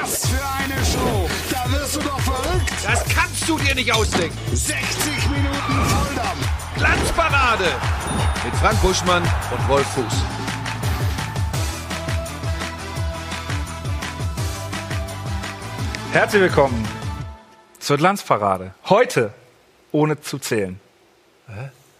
Was für eine Show! Da wirst du doch verrückt! Das kannst du dir nicht ausdenken. 60 Minuten Volldampf! Glanzparade mit Frank Buschmann und Wolf Fuß. Herzlich willkommen zur Glanzparade. Heute ohne zu zählen.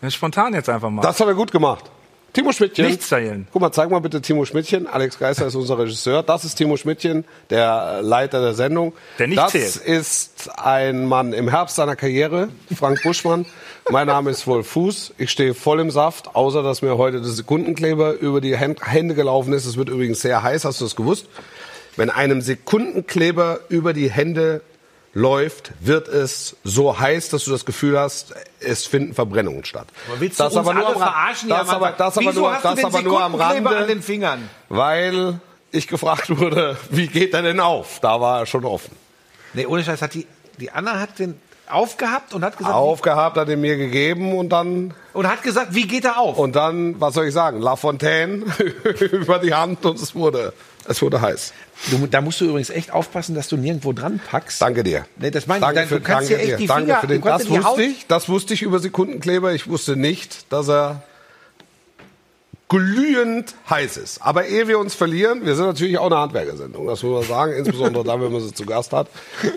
Hä? Spontan jetzt einfach mal. Das hat er gut gemacht. Timo Schmidtchen. Nichts zählen. Guck mal, zeig mal bitte Timo Schmidtchen. Alex Geister ist unser Regisseur. Das ist Timo Schmidtchen, der Leiter der Sendung. Der nicht das zählt. ist ein Mann im Herbst seiner Karriere, Frank Buschmann. mein Name ist Wolf Fuß. Ich stehe voll im Saft, außer dass mir heute der Sekundenkleber über die Hän- Hände gelaufen ist. Es wird übrigens sehr heiß, hast du das gewusst? Wenn einem Sekundenkleber über die Hände läuft, wird es so heiß, dass du das Gefühl hast, es finden Verbrennungen statt. Willst du uns alle am Ra- verarschen? das am aber, das aber nur, das aber nur am Rande, an den Fingern? weil ich gefragt wurde, wie geht er denn auf? Da war er schon offen. Nee, ohne Scheiß hat die, die Anna hat den aufgehabt und hat gesagt, Aufgehabt hat er mir gegeben und dann, und hat gesagt, wie geht er auf? und dann, was soll ich sagen, La Fontaine über die Hand und es wurde, es wurde heiß. Du, da musst du übrigens echt aufpassen, dass du nirgendwo dran packst. Danke dir. Nee, das meine ich. Danke Dann- für, du kannst danke dir echt dir. die danke Finger- für den, das wusste ich, das wusste ich über Sekundenkleber. Ich wusste nicht, dass er glühend heiß ist. Aber ehe wir uns verlieren, wir sind natürlich auch eine Handwerkersendung, das muss man sagen, insbesondere dann, wenn man sie zu Gast hat.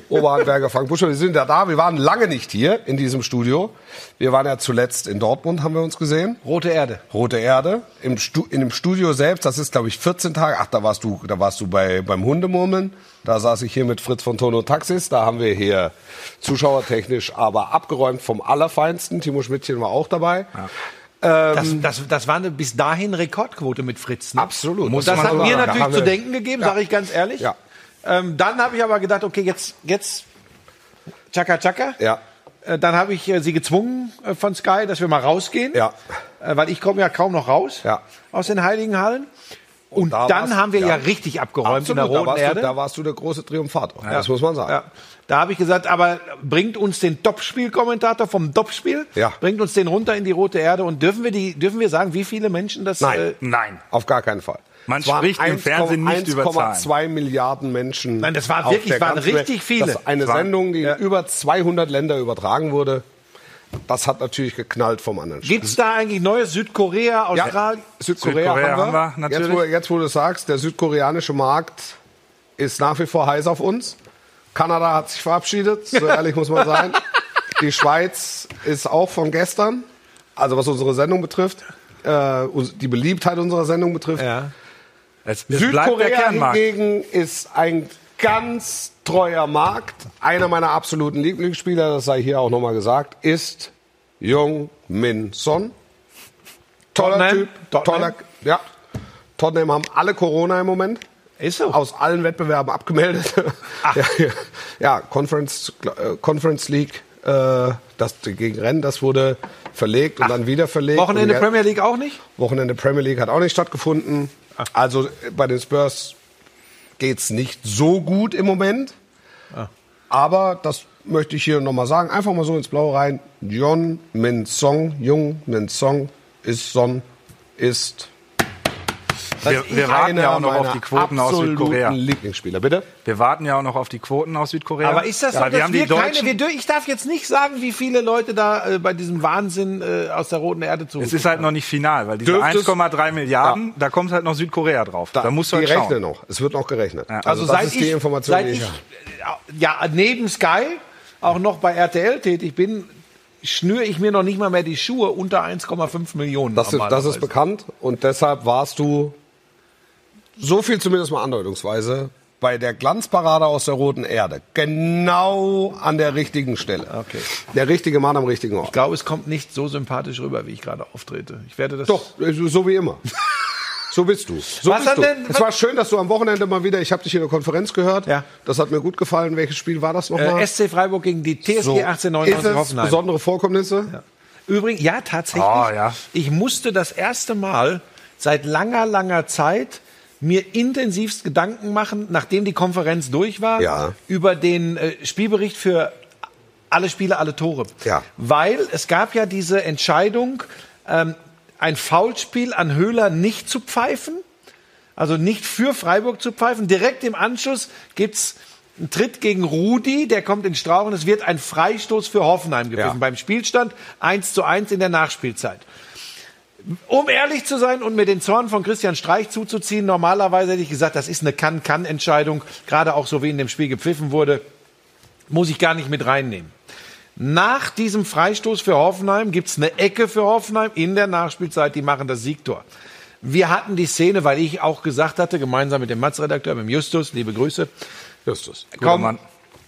Oberhandwerker Frank Buscher, wir sind ja da, wir waren lange nicht hier in diesem Studio. Wir waren ja zuletzt in Dortmund, haben wir uns gesehen. Rote Erde. Rote Erde. Im Stu in dem Studio selbst, das ist glaube ich 14 Tage. Ach, da warst du, da warst du bei beim Hundemurmeln. Da saß ich hier mit Fritz von Tono Taxis. Da haben wir hier zuschauertechnisch aber abgeräumt vom Allerfeinsten. Timo Schmidtchen war auch dabei. Das, das, das war eine bis dahin Rekordquote mit Fritz. Ne? Absolut. Und das hat so mir natürlich zu denken gegeben, Ja. sage ich ganz ehrlich. Ja. Ähm, dann habe ich aber gedacht, okay, jetzt, jetzt Chaka Chaka. Ja. Äh, Dann habe ich äh, sie gezwungen äh, von Sky, dass wir mal rausgehen. Ja. Äh, weil ich komme ja kaum noch raus Ja. aus den Heiligen Hallen. Und, da dann haben wir ja, ja. richtig abgeräumt in Absolut, der da Roten warst, Erde. du, da warst du der große Triumphator. Das muss man sagen. Ja. Da habe ich gesagt, aber bringt uns den Topspiel-Kommentator vom Topspiel, Ja. bringt uns den runter in die Rote Erde und dürfen wir die, dürfen wir sagen, wie viele Menschen das? Nein. Äh, Nein. Auf gar keinen Fall. Man spricht im Fernsehen nicht über Zahlen. 1,2 Milliarden Menschen. Nein, das waren auf wirklich- der waren richtig viele. Das ist eine waren- Sendung, die Ja. in über 200 Länder übertragen wurde. Das hat natürlich geknallt vom anderen Stück. Gibt's da eigentlich neues Südkorea, Australien? Südkorea, Südkorea haben wir. haben wir, natürlich. Jetzt, wo, jetzt, wo du sagst, der südkoreanische Markt ist nach wie vor heiß auf uns. Kanada hat sich verabschiedet, so ehrlich muss man sein. Die Schweiz ist auch von gestern, also was unsere Sendung betrifft, äh, die Beliebtheit unserer Sendung betrifft. Ja. Es, es Südkorea hingegen ist ein ganz treuer Markt. Einer meiner absoluten Lieblingsspieler, das sei hier auch nochmal gesagt, ist Jung Min Son. Toller Tottenham? Typ, Tottenham? toller, ja. Tottenham haben alle Corona im Moment. Ist so. Aus allen Wettbewerben abgemeldet. Ja, ja. ja Conference, äh, Conference League, äh, das gegen Rennen, das wurde verlegt und dann wieder verlegt. Wochenende Premier League auch nicht? Wochenende Premier League hat auch nicht stattgefunden. Also äh, bei den Spurs geht's nicht so gut im Moment. Aber das möchte ich hier nochmal sagen. Einfach mal so ins Blaue rein. John Min Song, Jung Min Song ist Son, ist Wir, wir warten ja auch noch auf die Quoten aus Südkorea. Lieblingsspieler, bitte? Wir warten ja auch noch auf die Quoten aus Südkorea. Aber ist das so, Weil wir dass haben wir die Deutschen, keine, wir, ich darf jetzt nicht sagen, wie viele Leute da äh, bei diesem Wahnsinn äh, aus der Roten Erde zu. Es ist halt noch nicht final, weil diese Dürfte es- 1,3 Milliarden, da kommt halt noch Südkorea drauf. Da, musst du die halt rechnen schauen. noch. Es wird noch gerechnet. Ja. Also, also das seit ist ich, die Information, seit die ich ich habe. ja neben Sky auch noch bei RTL tätig bin, schnüre ich mir noch nicht mal mehr die Schuhe unter 1,5 Millionen. Das ist, das ist bekannt und deshalb warst du so viel zumindest mal andeutungsweise bei der Glanzparade aus der roten Erde genau an der richtigen Stelle. Okay. Der richtige Mann am richtigen Ort. Ich glaube, es kommt nicht so sympathisch rüber, wie ich gerade auftrete. Ich werde das. Doch, so wie immer. So bist du. So Was bist hat du. denn- es war schön, dass du am Wochenende mal wieder, ich habe dich in der Konferenz gehört. Ja. Das hat mir gut gefallen. Welches Spiel war das nochmal? Äh, SC Freiburg gegen die TSG So. 1899 Ist es Hoffenheim. besondere Vorkommnisse? Übrigens, ja, tatsächlich. Oh, ja. Ich musste das erste Mal seit langer, langer Zeit mir intensivst Gedanken machen, nachdem die Konferenz durch war, Ja. über den äh, Spielbericht für alle Spiele, alle Tore. Ja. Weil es gab ja diese Entscheidung, ähm, ein Foulspiel an Höhler nicht zu pfeifen, also nicht für Freiburg zu pfeifen. Direkt im Anschluss gibt's einen Tritt gegen Rudi, der kommt in Strauch und es wird ein Freistoß für Hoffenheim gepfiffen. Ja. Beim Spielstand 1 zu 1 in der Nachspielzeit. Um ehrlich zu sein und mir den Zorn von Christian Streich zuzuziehen, normalerweise hätte ich gesagt, das ist eine Kann-Kann-Entscheidung, gerade auch so wie in dem Spiel gepfiffen wurde, muss ich gar nicht mit reinnehmen. Nach diesem Freistoß für Hoffenheim gibt's eine Ecke für Hoffenheim in der Nachspielzeit, die machen das Siegtor. Wir hatten die Szene, weil ich auch gesagt hatte, gemeinsam mit dem Matz-Redakteur, mit dem Justus, liebe Grüße, Justus. komm, Mann.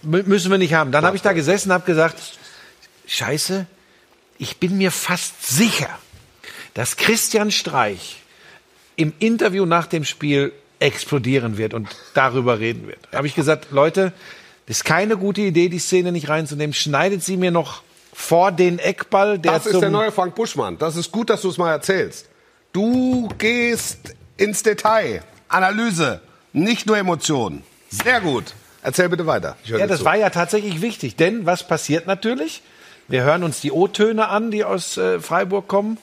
mü- müssen wir nicht haben. Dann habe ich da gesessen und habe gesagt, scheiße, ich bin mir fast sicher, dass Christian Streich im Interview nach dem Spiel explodieren wird und darüber reden wird. Da habe ich gesagt, Leute, das ist keine gute Idee, die Szene nicht reinzunehmen. Schneidet sie mir noch vor den Eckball, der Das ist der neue Frank Buschmann. Das ist gut, dass du es mal erzählst. Du gehst ins Detail. Analyse, nicht nur Emotionen. Sehr gut. Erzähl bitte weiter. Ja, das zu. war ja tatsächlich wichtig, denn was passiert natürlich? Wir hören uns die O-Töne an, die aus äh, Freiburg kommen.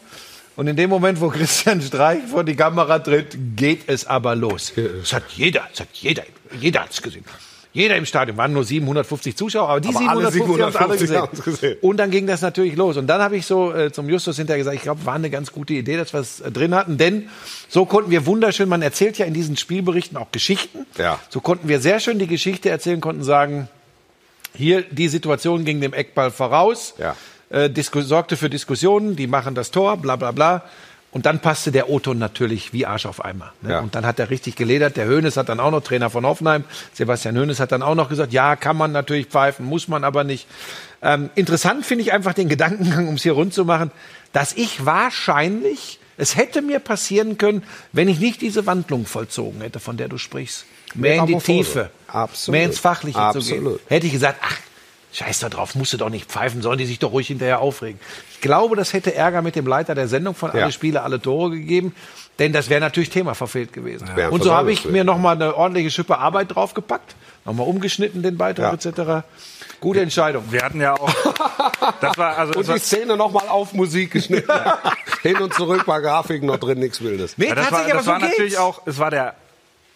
Und in dem Moment, wo Christian Streich vor die Kamera tritt, geht es aber los. Das hat jeder, das hat jeder, jeder hat's gesehen. Jeder im Stadion waren nur 750 Zuschauer, aber die Aber alle 750 haben es alle 750 gesehen. gesehen. Und dann ging das natürlich los. Und dann habe ich so äh, zum Justus hinterher gesagt, ich glaube, war eine ganz gute Idee, dass wir es äh, drin hatten, denn so konnten wir wunderschön, man erzählt ja in diesen Spielberichten auch Geschichten. Ja. So konnten wir sehr schön die Geschichte erzählen, konnten sagen, hier die Situation ging dem Eckball voraus, Ja. Äh, sorgte für Diskussionen, die machen das Tor, bla bla bla. Und dann passte der Oton natürlich wie Arsch auf Eimer. Ne? Ja. Und dann hat er richtig geledert. Der Hönes hat dann auch noch, Trainer von Hoffenheim, Sebastian Hönes hat dann auch noch gesagt, ja, kann man natürlich pfeifen, muss man aber nicht. Ähm, interessant finde ich einfach den Gedankengang, um es hier rund zu machen, dass ich wahrscheinlich, es hätte mir passieren können, wenn ich nicht diese Wandlung vollzogen hätte, von der du sprichst. Mehr in die. Tiefe, Absolut. mehr ins Fachliche zu gehen. Absolut. Hätte ich gesagt, ach, scheiß da drauf, musst du doch nicht pfeifen, sollen die sich doch ruhig hinterher aufregen. Ich glaube, das hätte Ärger mit dem Leiter der Sendung von Ja. alle Spiele, alle Tore gegeben, denn das wäre natürlich Thema verfehlt gewesen. Ein Und so habe ich mir nochmal eine ordentliche Schippe Arbeit draufgepackt, nochmal umgeschnitten den Beitrag Ja. etc. Gute Entscheidung. Wir hatten ja auch. Das war also. Und Das war, die Szene nochmal auf Musik geschnitten. Hin und zurück war Grafiken noch drin, nichts Wildes. Nee, ja, das war, das aber war so natürlich auch. Es war der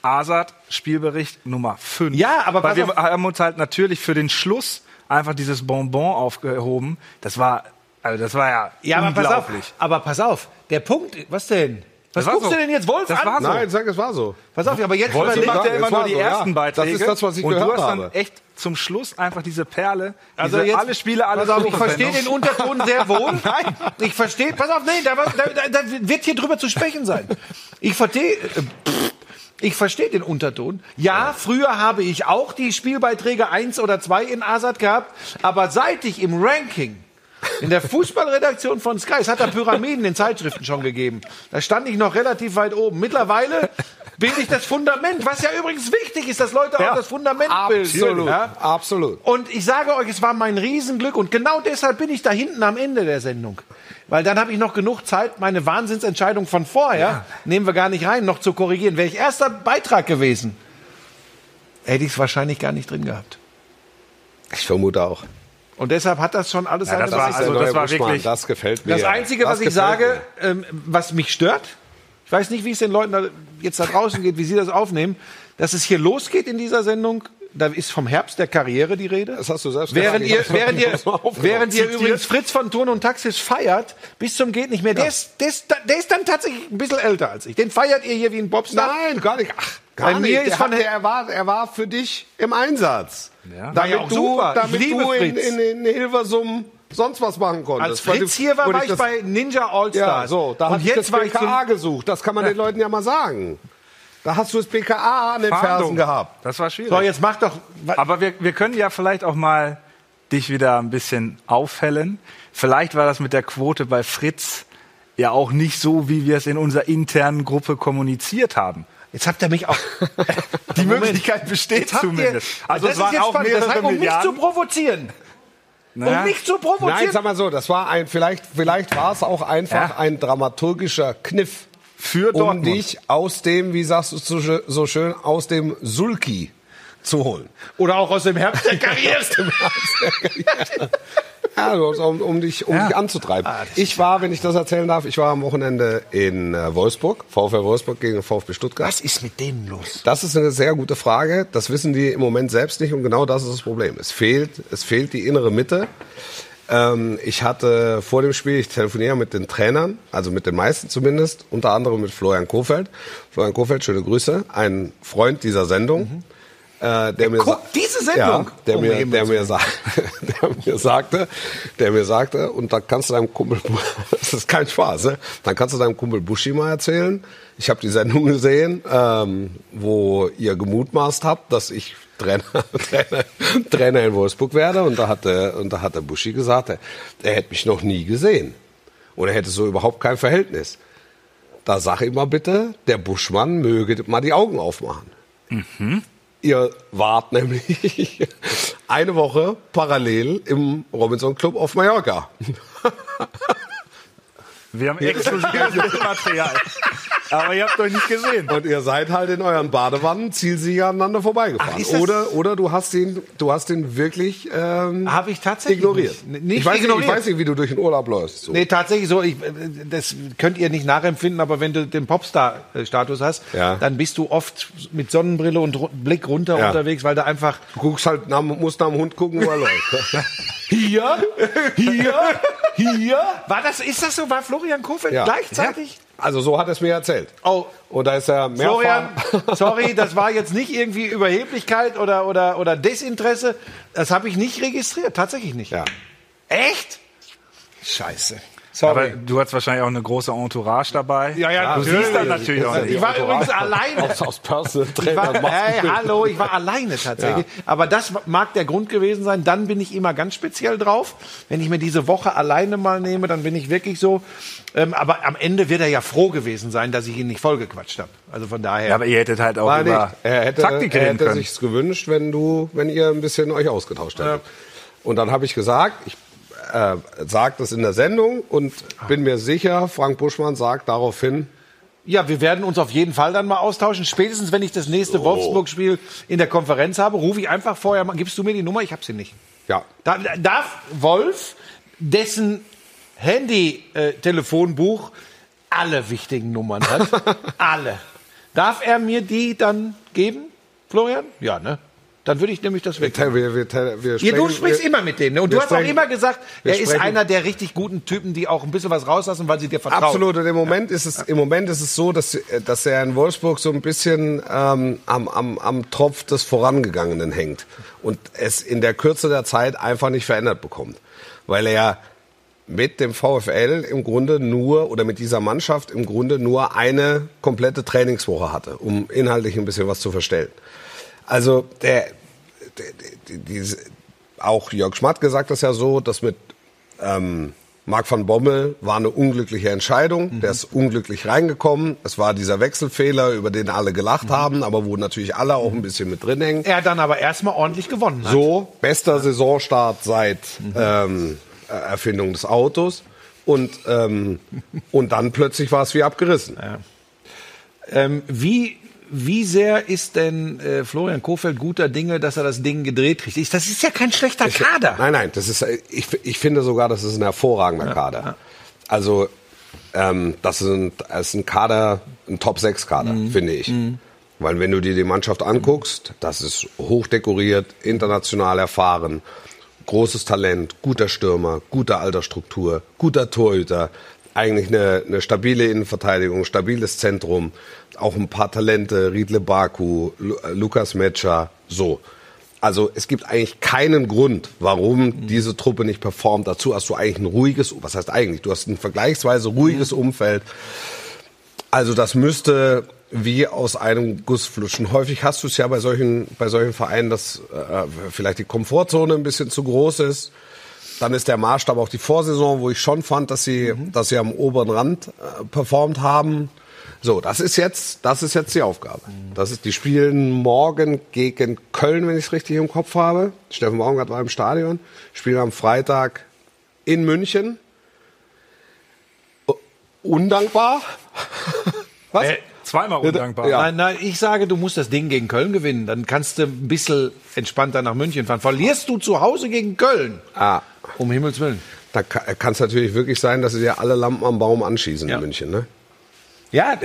Asad-Spielbericht Nummer 5. Ja, aber Weil wir auf. haben uns halt natürlich für den Schluss einfach dieses Bonbon aufgehoben. Das war. Also das war ja, Ja, aber pass auf, unglaublich. aber pass auf, der Punkt, was denn? Was Das guckst so. du denn jetzt Wolf Das an? war so. Nein, sag, es war so. Pass auf, aber jetzt Wolfi überleg- macht ja es immer war nur die so, ja. ersten Das Beiträge. ist das, was ich und gehört du hast dann habe. echt zum Schluss einfach diese Perle, Also diese jetzt, alle Spiele, alle pass auf, ich verstehe den. Unterton sehr wohl. Nein, ich verstehe. Pass auf, nein, da, da, da, da wird hier drüber zu sprechen sein. Ich verstehe. äh, pff, Ich verstehe den Unterton. Ja, früher habe ich auch die Spielbeiträge eins oder zwei in Asad gehabt, aber seit ich im Ranking in der Fußballredaktion von Sky, es hat da Pyramiden in Zeitschriften schon gegeben. Da stand ich noch relativ weit oben. Mittlerweile bilde ich das Fundament, was ja übrigens wichtig ist, dass Leute auch das Fundament bilden. Absolut. Ja? Absolut. Und ich sage euch, es war mein Riesenglück und genau deshalb bin ich da hinten am Ende der Sendung. Weil dann habe ich noch genug Zeit, meine Wahnsinnsentscheidung von vorher, nehmen wir gar nicht rein, noch zu korrigieren. Wäre ich erster Beitrag gewesen, hätte ich es wahrscheinlich gar nicht drin gehabt. Ich vermute auch. Und deshalb hat das schon alles Ja, seine das war- also das war Buschmann, wirklich- Das gefällt mir. Das Einzige, Das was ich sage, ähm, was mich stört, ich weiß nicht, wie es den Leuten da, jetzt da draußen geht, wie sie das aufnehmen, dass es hier losgeht in dieser Sendung. Da ist vom Herbst der Karriere die Rede. Das hast du selbst Während ihr, während ihr, während ihr übrigens Fritz von Turn und Taxis feiert, bis zum geht nicht mehr. Der, ist, der, ist, der ist dann tatsächlich ein bisschen älter als ich. Den feiert ihr hier wie ein Popstar. Nein, gar nicht. Ach, gar Bei nicht. mir ist der von hat, er, war, er war für dich im Einsatz. Ja. Damit ja du, super. Damit du in, in, in Hilversum sonst was machen konntest. Als Fritz hier war, war ich das- bei Ninja All Ja, so, da und hat ich jetzt das war ich BKA gesucht. Das kann man den Leuten ja mal sagen. Da hast du das BKA an den Fersen Fahndung. gehabt. Das war schwierig. So, jetzt mach doch. Aber wir, wir können ja vielleicht auch mal dich wieder ein bisschen aufhellen. Vielleicht war das mit der Quote bei Fritz ja auch nicht so, wie wir es in unserer internen Gruppe kommuniziert haben. Jetzt habt ihr mich auch. Die. Möglichkeit besteht ihr, zumindest. Also das es waren auch spannend. mehrere das heißt, um mich zu provozieren. Naja. Um mich zu provozieren. Nein, sag mal so, das war ein, vielleicht, vielleicht war es auch einfach Ja. ein dramaturgischer Kniff. Für um Dortmund. dich aus dem, wie sagst du es so, schö- so schön, aus dem Sulki zu holen. Oder auch aus dem Herbst der Karriere. hast, um, um dich, um Ja. dich anzutreiben. ich war, wenn ich das erzählen darf, ich war am Wochenende in äh, Wolfsburg, VfL Wolfsburg gegen VfB Stuttgart. Was ist mit denen los? Das ist eine sehr gute Frage. Das wissen die im Moment selbst nicht und genau das ist das Problem. Es fehlt, es fehlt die innere Mitte. Ähm, ich hatte vor dem Spiel, ich telefoniere mit den Trainern, also mit den meisten zumindest, unter anderem mit Florian Kofeld. Florian Kofeld, schöne Grüße, ein Freund dieser Sendung. Äh, der mir guckt sa- diese Sendung? Ja, der, Um mir, Himmels der, mir sa der mir sagte, der mir sagte, und da kannst du deinem Kumpel, das ist kein Spaß, ne? dann kannst du deinem Kumpel Buschi mal erzählen. Ich habe die Sendung gesehen, ähm, wo ihr gemutmaßt habt, dass ich Trainer, Trainer, Trainer in Wolfsburg werde. Und da hat der, und da hat der Buschi gesagt, er, er hätte mich noch nie gesehen. Und er hätte so überhaupt kein Verhältnis. Da sag ich mal bitte, der Buschmann möge mal die Augen aufmachen. Ihr wart nämlich eine Woche parallel im Robinson Club auf Mallorca. Wir haben exklusives Material. Aber ihr habt euch nicht gesehen. Und ihr seid halt in euren Badewannen zielsicher aneinander vorbeigefahren. Ach, oder, oder du hast ihn, du hast ihn wirklich ähm, Habe ich tatsächlich ignoriert. nicht. Nicht ich, weiß ignoriert. Nicht, ich weiß nicht, wie du durch den Urlaub läufst. So. Nee, tatsächlich so, ich, das könnt ihr nicht nachempfinden, aber wenn du den Popstar-Status hast, Ja. dann bist du oft mit Sonnenbrille und Blick runter Ja. unterwegs, weil du einfach Du guckst halt, nach, musst nach dem Hund gucken, wo er läuft. hier, hier, hier. War das, ist das so? War Florian Kofeld Ja. gleichzeitig? Also so hat er es mir erzählt. Oh, Und da ist er mehrfach. Florian, sorry, das war jetzt nicht irgendwie Überheblichkeit oder, oder, oder Desinteresse. Das habe ich nicht registriert, tatsächlich nicht. Ja. Echt? Scheiße. Aber Sorry. du hast wahrscheinlich auch eine große Entourage dabei. Ja, ja, du natürlich. siehst dann natürlich auch ich war übrigens alleine. Aus, aus war, hey, hallo, ich war alleine tatsächlich. Aber das mag der Grund gewesen sein. Dann bin ich immer ganz speziell drauf. Wenn ich mir diese Woche alleine mal nehme, dann bin ich wirklich so. Ähm, aber am Ende wird er ja froh gewesen sein, dass ich ihn nicht vollgequatscht habe. Also von daher. Ja, aber ihr hättet halt auch War über nicht. Er hätte, Taktik er hätte sich's gewünscht, wenn du, wenn ihr ein bisschen euch ausgetauscht hättet. Und dann habe ich gesagt, ich äh, sage das in der Sendung und bin mir sicher, Frank Buschmann sagt daraufhin, Ja, wir werden uns auf jeden Fall dann mal austauschen. Spätestens, wenn ich das nächste Wolfsburg-Spiel in der Konferenz habe, rufe ich einfach vorher mal. Gibst du mir die Nummer? Ich habe sie nicht. ja, Da, darf Wolf, dessen Handy-Telefonbuch alle wichtigen Nummern hat, alle, darf er mir die dann geben, Florian? Ja, ne? Dann würde ich nämlich das weg. wir, wir, wir, wir Ja, du sprechen- sprichst immer mit dem. Ne? Und du hast auch sprechen- immer gesagt, er ist sprechen- einer der richtig guten Typen, die auch ein bisschen was rauslassen, weil sie dir vertrauen. Absolut. Und im Moment ist es, im Moment ist es so, dass, dass er in Wolfsburg so ein bisschen ähm, am, am, am Tropf des Vorangegangenen hängt und es in der Kürze der Zeit einfach nicht verändert bekommt. Weil er mit dem VfL im Grunde nur oder mit dieser Mannschaft im Grunde nur eine komplette Trainingswoche hatte, um inhaltlich ein bisschen was zu verstellen. Also der, der, der diese, auch Jörg Schmatt gesagt das ja so, dass mit ähm, Marc van Bommel war eine unglückliche Entscheidung. Der ist unglücklich reingekommen. Es war dieser Wechselfehler, über den alle gelacht haben, aber wo natürlich alle auch ein bisschen mit drin hängen. Er dann aber erstmal ordentlich gewonnen hat. So, bester Saisonstart seit ähm, äh, Erfindung des Autos. Und, ähm, und dann plötzlich war es wie abgerissen. Ähm, wie, wie sehr ist denn äh, Florian Kofeld guter Dinge, dass er das Ding gedreht kriegt? Ich- Das ist ja kein schlechter Kader. Nein, nein, das ist, ich, ich finde sogar, das ist ein hervorragender Kader. Also, ähm, das ist ein, das ist ein Kader, ein Top-6-Kader, finde ich. Weil wenn du dir die Mannschaft anguckst, das ist hochdekoriert, international erfahren, großes Talent, guter Stürmer, gute Altersstruktur, guter Torhüter, eigentlich eine, eine stabile Innenverteidigung, stabiles Zentrum, auch ein paar Talente, Riedle Baku, Lu äh, Lukas Metscher, so. Also es gibt eigentlich keinen Grund, warum diese Truppe nicht performt. Dazu hast du eigentlich ein ruhiges, was heißt eigentlich, du hast ein vergleichsweise ruhiges Umfeld. Also das müsste wie aus einem Guss flutschen. Häufig hast du es ja bei solchen, bei solchen Vereinen, dass äh, vielleicht die Komfortzone ein bisschen zu groß ist. Dann ist der Maßstab auch die Vorsaison, wo ich schon fand, dass sie, dass sie am oberen Rand äh, performt haben. So, das ist jetzt, das ist jetzt die Aufgabe. Das ist, die spielen morgen gegen Köln, wenn ich es richtig im Kopf habe. Steffen Baumgart war im Stadion. Spielen am Freitag in München. Undankbar. Was? Äh, Zweimal undankbar. Ja. Nein, nein, ich sage, du musst das Ding gegen Köln gewinnen. Dann kannst du ein bisschen entspannter nach München fahren. Verlierst du zu Hause gegen Köln, Ah. Um Himmels Willen. Da kann es natürlich wirklich sein, dass sie dir alle Lampen am Baum anschießen Ja. in München. Ne? Ja,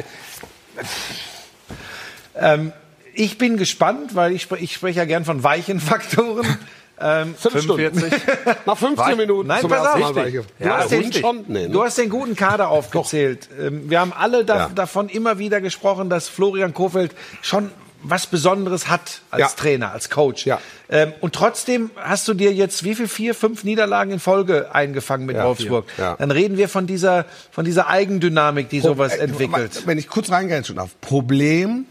ähm, ich bin gespannt, weil ich, spre- ich spreche ja gern von weichen Faktoren. ähm, Fünf 45. Nach 15 Minuten Nein, pass auf. Du, hast Hund den, schon? Nee, ne? du hast den guten Kader aufgezählt. Ähm, Wir haben alle da, Ja. davon immer wieder gesprochen, dass Florian Kofeld schon was Besonderes hat als Ja. Trainer, als Coach. Ja. Ähm, und trotzdem hast du dir jetzt wie viel vier, fünf Niederlagen in Folge eingefangen mit Ja, Wolfsburg. Ja. Dann reden wir von dieser von dieser Eigendynamik, die sowas Äh, entwickelt. Wenn ich kurz reingreifen darf. Problem,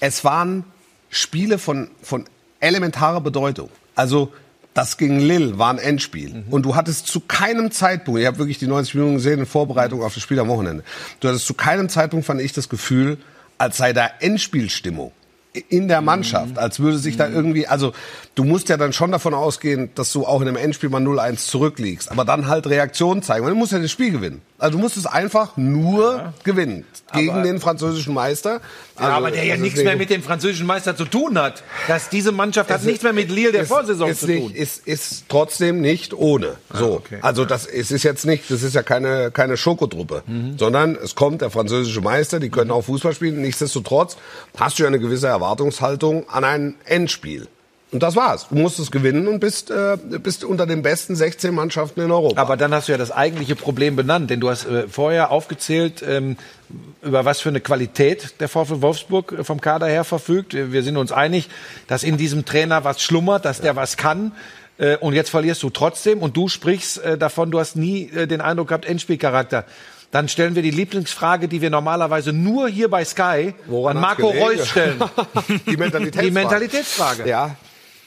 es waren Spiele von, von elementarer Bedeutung. Also das gegen Lille war ein Endspiel. Und du hattest zu keinem Zeitpunkt, ich habe wirklich die 90 Minuten gesehen in Vorbereitung auf das Spiel am Wochenende, du hattest zu keinem Zeitpunkt, fand ich, das Gefühl, als sei da Endspielstimmung in der Mannschaft, als würde sich da irgendwie, also du musst ja dann schon davon ausgehen, dass du auch in einem Endspiel mal 0-1 zurückliegst, aber dann halt Reaktion zeigen, weil du musst ja das Spiel gewinnen. Also du musst es einfach nur gewinnen gegen den französischen Meister. Ja, Also, aber der ja ist nichts nicht- mehr mit dem französischen Meister zu tun hat. Dass diese Mannschaft hat nichts mehr mit Lille der ist- Vorsaison ist zu nicht, tun. Ah, Ist, ist trotzdem nicht ohne. So, okay. also das es ist jetzt nicht, das ist ja keine keine Schokodruppe, Mhm. sondern es kommt der französische Meister, die können auch Fußball spielen. Nichtsdestotrotz hast du ja eine gewisse Erwartungshaltung an ein Endspiel. Und das war's. Du musst es gewinnen und bist, äh, bist unter den besten 16 Mannschaften in Europa. Aber dann hast du ja das eigentliche Problem benannt, denn du hast äh, vorher aufgezählt, ähm, über was für eine Qualität der VfL Wolfsburg äh, vom Kader her verfügt. Wir sind uns einig, dass in diesem Trainer was schlummert, dass der was kann. Äh, und jetzt verlierst du trotzdem und du sprichst äh, davon, du hast nie äh, den Eindruck gehabt, Endspielcharakter. Dann stellen wir die Lieblingsfrage, die wir normalerweise nur hier bei Sky Woran an Marco? Reus stellen. die Mentalitätsfrage. Die Mentalitätsfrage. Ja,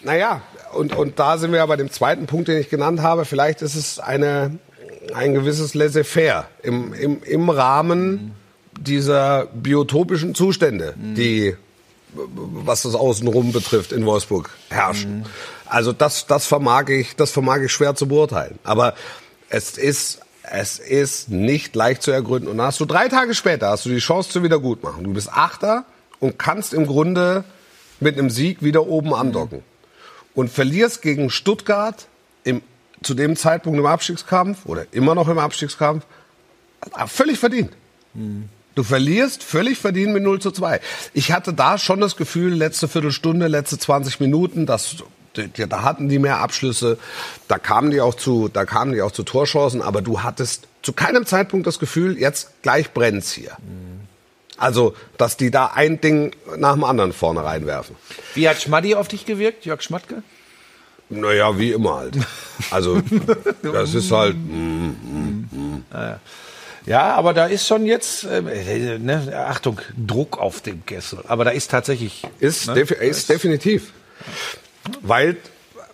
naja, und, und da sind wir ja bei dem zweiten Punkt, den ich genannt habe. Vielleicht ist es eine, ein gewisses Laissez-faire im, im, im Rahmen dieser biotopischen Zustände, die, was das Außenrum betrifft, in Wolfsburg herrschen. Also das, das vermag ich, das vermag ich schwer zu beurteilen. Aber es ist, es ist nicht leicht zu ergründen. Und dann hast du drei Tage später, hast du die Chance zu Wiedergutmachen. Du bist Achter und kannst im Grunde mit einem Sieg wieder oben andocken. Und verlierst gegen Stuttgart im, zu dem Zeitpunkt im Abstiegskampf oder immer noch im Abstiegskampf ah, völlig verdient. Du verlierst völlig verdient mit 0 zu 2. Ich hatte da schon das Gefühl, letzte Viertelstunde, letzte 20 Minuten, dass da hatten die mehr Abschlüsse, da kamen die auch zu, da kamen die auch zu Torchancen, aber du hattest zu keinem Zeitpunkt das Gefühl, jetzt gleich brennt's hier. Also, dass die da ein Ding nach dem anderen vorne reinwerfen. Wie hat Schmaddi auf dich gewirkt, Jörg Schmatke? Naja, wie immer halt. Also, das ist halt, mm, Ja, aber da ist schon jetzt, äh, ne, Achtung, Druck auf dem Kessel. Aber da ist tatsächlich. Ist, ne, defi ist definitiv. Weil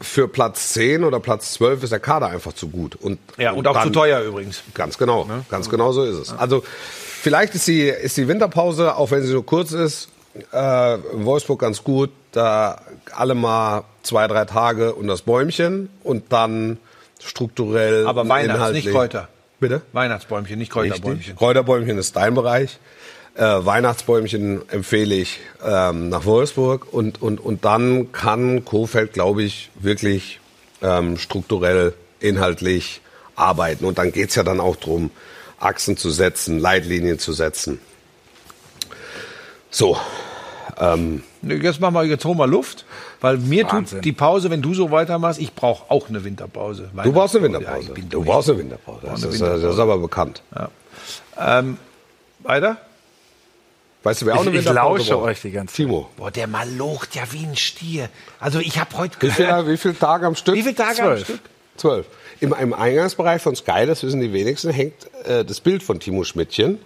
für Platz 10 oder Platz 12 ist der Kader einfach zu gut. Und, Ja, und auch dann- zu teuer übrigens. Ganz genau, ganz genau so ist es. Also vielleicht ist die, ist die Winterpause, auch wenn sie so kurz ist, äh, in Wolfsburg ganz gut. Da alle mal zwei, drei Tage und das Bäumchen und dann strukturell. Aber Weihnachts, nicht Kräuter. Bitte? Weihnachtsbäumchen, nicht Kräuterbäumchen. Richtig. Kräuterbäumchen ist dein Bereich. Äh, Weihnachtsbäumchen empfehle ich ähm, nach Wolfsburg und, und, und dann kann Kofeld, glaube ich, wirklich ähm, strukturell, inhaltlich arbeiten. Und dann geht's ja dann auch drum, Achsen zu setzen, Leitlinien zu setzen. So, ähm, Jetzt machen wir, jetzt holen wir Luft, weil mir Wahnsinn. tut die Pause, wenn du so weitermachst, ich brauche auch eine Winterpause. du brauchst eine Ja, Winterpause. bin du brauchst eine Winterpause. Das, eine ist, äh, das ist aber bekannt. Ähm, weiter? Weißt du, wer auch Ich, eine ich lausche braucht? euch die ganze Zeit. Timo. Boah, der malocht ja wie ein Stier. Also ich habe heute Wie gehört. viele, wie viele Tage am Stück? Wie viele Tage am Zwölf. Stück? Zwölf. Im, Im Eingangsbereich von Sky, das wissen die wenigsten, hängt äh, das Bild von Timo Schmidtchen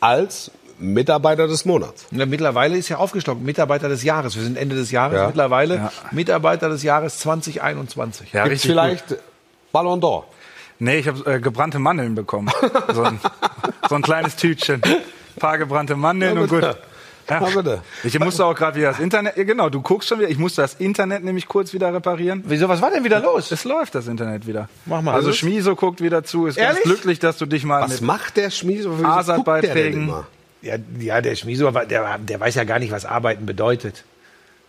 als Mitarbeiter des Monats. Ja, mittlerweile ist ja aufgestockt, Mitarbeiter des Jahres. Wir sind Ende des Jahres Ja. mittlerweile. Ja. Mitarbeiter des Jahres 2021. Ja, Gibt's richtig vielleicht Ballon d'Or? Nee, ich habe äh, gebrannte Mandeln bekommen. So ein, so ein kleines Tütchen. Ein paar gebrannte Mandeln Ja, und gut. Ja, bitte. Ich musste auch gerade wieder das Internet, ja, genau, du guckst schon wieder, ich musste das Internet nämlich kurz wieder reparieren. Wieso, was war denn wieder los? Es läuft das Internet wieder. Mach mal. Also Schmiso guckt wieder zu, ist Ehrlich? ganz glücklich, dass du dich mal Was macht der Schmies? Wieso Asad guckt der denn Beiträgen. immer? Ja, ja der Schmieso, der, der weiß ja gar nicht, was Arbeiten bedeutet.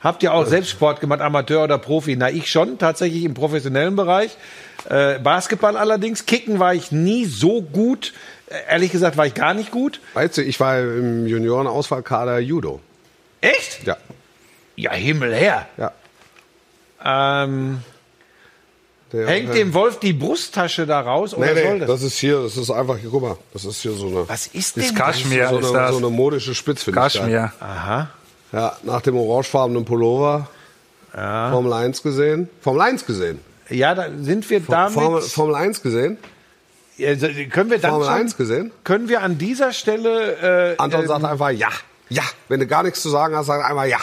Habt ihr auch selbst Sport gemacht, Amateur oder Profi? Na, ich schon, tatsächlich im professionellen Bereich. Äh, Basketball allerdings. Kicken war ich nie so gut. Ehrlich gesagt war ich gar nicht gut. Weißt du, ich war im Juniorenauswahlkader Judo. Echt? Ja. Ja, Himmel her. Ja. Ähm, Der, hängt dem Wolf die Brusttasche da raus oder Nee, soll nee, das? das ist hier, das ist einfach hier, guck mal, das ist hier so eine, Was ist Das denn ist Kaschmir, so ist eine, das. so eine modische Spitzfindigkeit. Kaschmir. Aha. Ja, nach dem orangefarbenen Pullover. Formel 1 gesehen. Formel 1 gesehen. Ja, da sind wir damit. Formel, Formel 1 gesehen. Also, können wir dann Formel schon, 1 gesehen. Können wir an dieser Stelle. Äh, Anton ähm, sagt einfach ja. Ja. Wenn du gar nichts zu sagen hast, sag einfach ja.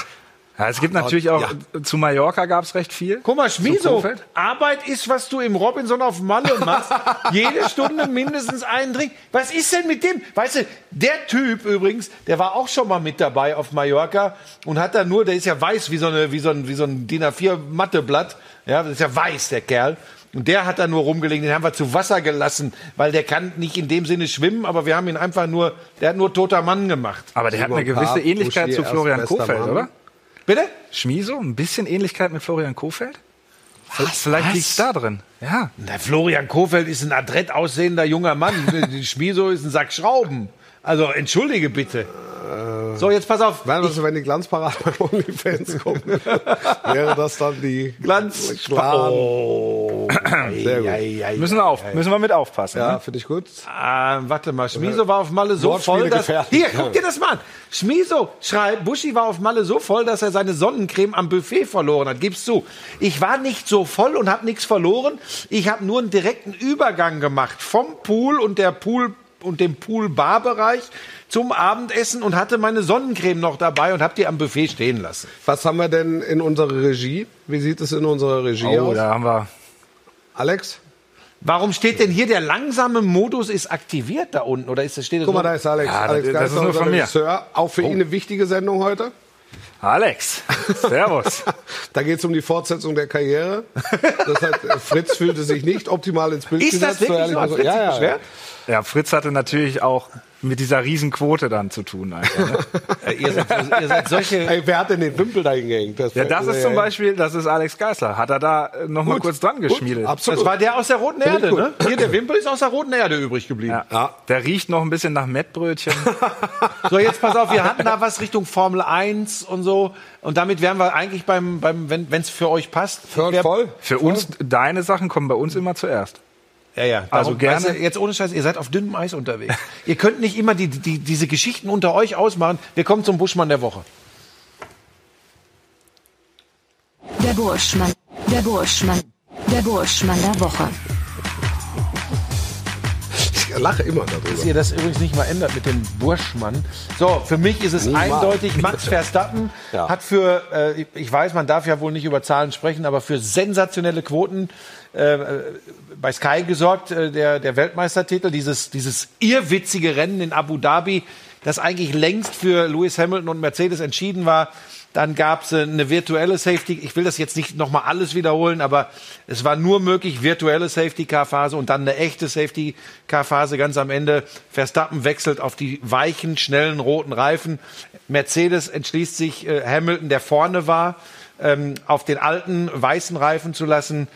Ja, es gibt natürlich auch, zu Mallorca gab es recht viel. Guck mal, Schmieso? Arbeit ist, was du im Robinson auf Malle machst. Jede Stunde mindestens einen Drink. Was ist denn mit dem? Weißt du, der Typ übrigens, der war auch schon mal mit dabei auf Mallorca und hat da nur, der ist ja weiß wie so, eine, wie so ein, wie so ein DIN A4 Matteblatt. Ja, das ist ja weiß, der Kerl. Und der hat da nur rumgelegen, den haben wir zu Wasser gelassen, weil der kann nicht in dem Sinne schwimmen, aber wir haben ihn einfach nur, der hat nur toter Mann gemacht. Aber der hat eine gewisse Ähnlichkeit zu Florian Kofeld, oder? Bitte? Schmieso, ein bisschen Ähnlichkeit mit Florian Kofeld? Was? Vielleicht Was? liegt's da drin. Ja. Der Florian Kofeld ist ein adrett aussehender junger Mann. Die Schmieso ist ein Sack Schrauben. Also entschuldige bitte. So, jetzt pass auf. Wenn, also, wenn die Glanzparade bei OnlyFans kommt, wäre das dann die Glanz. Oh. Sehr gut. Ei, ei, ei, Müssen wir, auf, müssen wir mit aufpassen. Ja, Ne? finde ich gut. Ah, warte mal, Schmieso war auf Malle so voll, dass... Hier, guck dir das mal an. Schmieso schreibt, Buschi war auf Malle so voll, dass er seine Sonnencreme am Buffet verloren hat. Gib's zu. Ich war nicht so voll und habe nichts verloren. Ich habe nur einen direkten Übergang gemacht vom Pool und der Pool und dem Pool-Bar-Bereich zum Abendessen und hatte meine Sonnencreme noch dabei und habe die am Buffet stehen lassen. Was haben wir denn in unserer Regie? Wie sieht es in unserer Regie Oh, aus? da haben wir. Alex? Warum steht denn hier der langsame Modus ist aktiviert da unten? Oder ist das steht das Guck mal, da ist Alex. Ja, Alex das- das ist nur unser von mir. Regisseur. Auch für ihn eine wichtige Sendung heute. Alex, Servus. Da geht es um die Fortsetzung der Karriere. Das heißt, Fritz fühlte sich nicht optimal ins Bild Ist das gesetzt. wirklich so? Hat Fritz ja, sich ja, beschwert? Ja, Fritz hatte natürlich auch mit dieser Riesenquote dann zu tun. Einfach, ne? Ihr, seid, ihr seid solche... Ey, wer hat denn den Wimpel da hingehängt? Ja, das ist zum Beispiel, das ist Alex Geisler. Hat er da äh, noch mal Gut, kurz dran gut, geschmiedet. absolut. Das war der aus der Roten Erde, ne? Hier, der Wimpel ist aus der Roten Erde übrig geblieben. Ja. Ja. Der riecht noch ein bisschen nach Mettbrötchen. So, jetzt pass auf, wir hatten da was Richtung Formel 1 und so. Und damit wären wir eigentlich beim, beim wenn es für euch passt. Voll, wär- voll. Für uns, deine Sachen kommen bei uns immer zuerst. Ja, ja. Also Darum, gerne. Weißt du, jetzt ohne Scheiß, ihr seid auf dünnem Eis unterwegs. ihr könnt nicht immer die, die, diese Geschichten unter euch ausmachen. Wir kommen zum Buschmann der Woche. Der Burschmann. Der Burschmann. Der Burschmann der Woche. Ich lache immer Dass darüber. ihr das übrigens nicht mal ändert mit dem Burschmann. So, für mich ist es Niemals. eindeutig, Max Verstappen Ja. hat für, äh, ich weiß, man darf ja wohl nicht über Zahlen sprechen, aber für sensationelle Quoten äh, bei Sky gesorgt, äh, der, der Weltmeistertitel, dieses, dieses irrwitzige Rennen in Abu Dhabi, das eigentlich längst für Lewis Hamilton und Mercedes entschieden war. Dann gab es eine virtuelle Safety. Ich will das jetzt nicht nochmal alles wiederholen, aber es war nur möglich, virtuelle Safety-Car-Phase und dann eine echte Safety-Car-Phase ganz am Ende. Verstappen wechselt auf die weichen, schnellen, roten Reifen. Mercedes entschließt sich, äh, Hamilton, der vorne war, ähm, auf den alten, weißen Reifen zu lassen.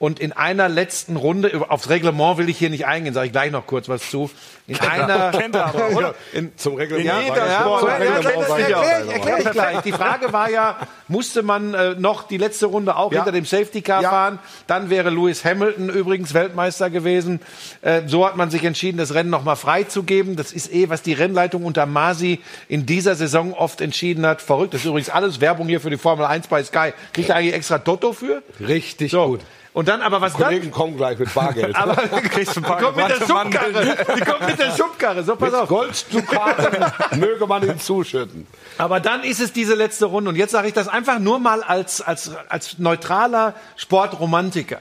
Und in einer letzten Runde, aufs Reglement will ich hier nicht eingehen, sage ich gleich noch kurz was zu. In einer, Kennt er aber, oder? In, zum Reglement. ja, sag ja, ja, Reglement erklär, ich gleich. Die Frage war ja, musste man äh, noch die letzte Runde auch Ja. hinter dem Safety Car Ja. fahren? Dann wäre Lewis Hamilton übrigens Weltmeister gewesen. Äh, so hat man sich entschieden, das Rennen nochmal freizugeben. Das ist eh, was die Rennleitung unter Masi in dieser Saison oft entschieden hat. Verrückt. Das ist übrigens alles Werbung hier für die Formel 1 bei Sky. Kriegt er eigentlich extra Toto für? Richtig So. gut. Und dann aber was Kollegen dann? kommen gleich mit Bargeld. Aber Kriegst du ein paar die kommt mit der. Schubkarre. Die kommt mit der Schubkarre. So, pass auf. Golddukaten möge man ihm zuschütten. Aber dann ist es diese letzte Runde. Und jetzt sage ich das einfach nur mal als, als, als neutraler Sportromantiker.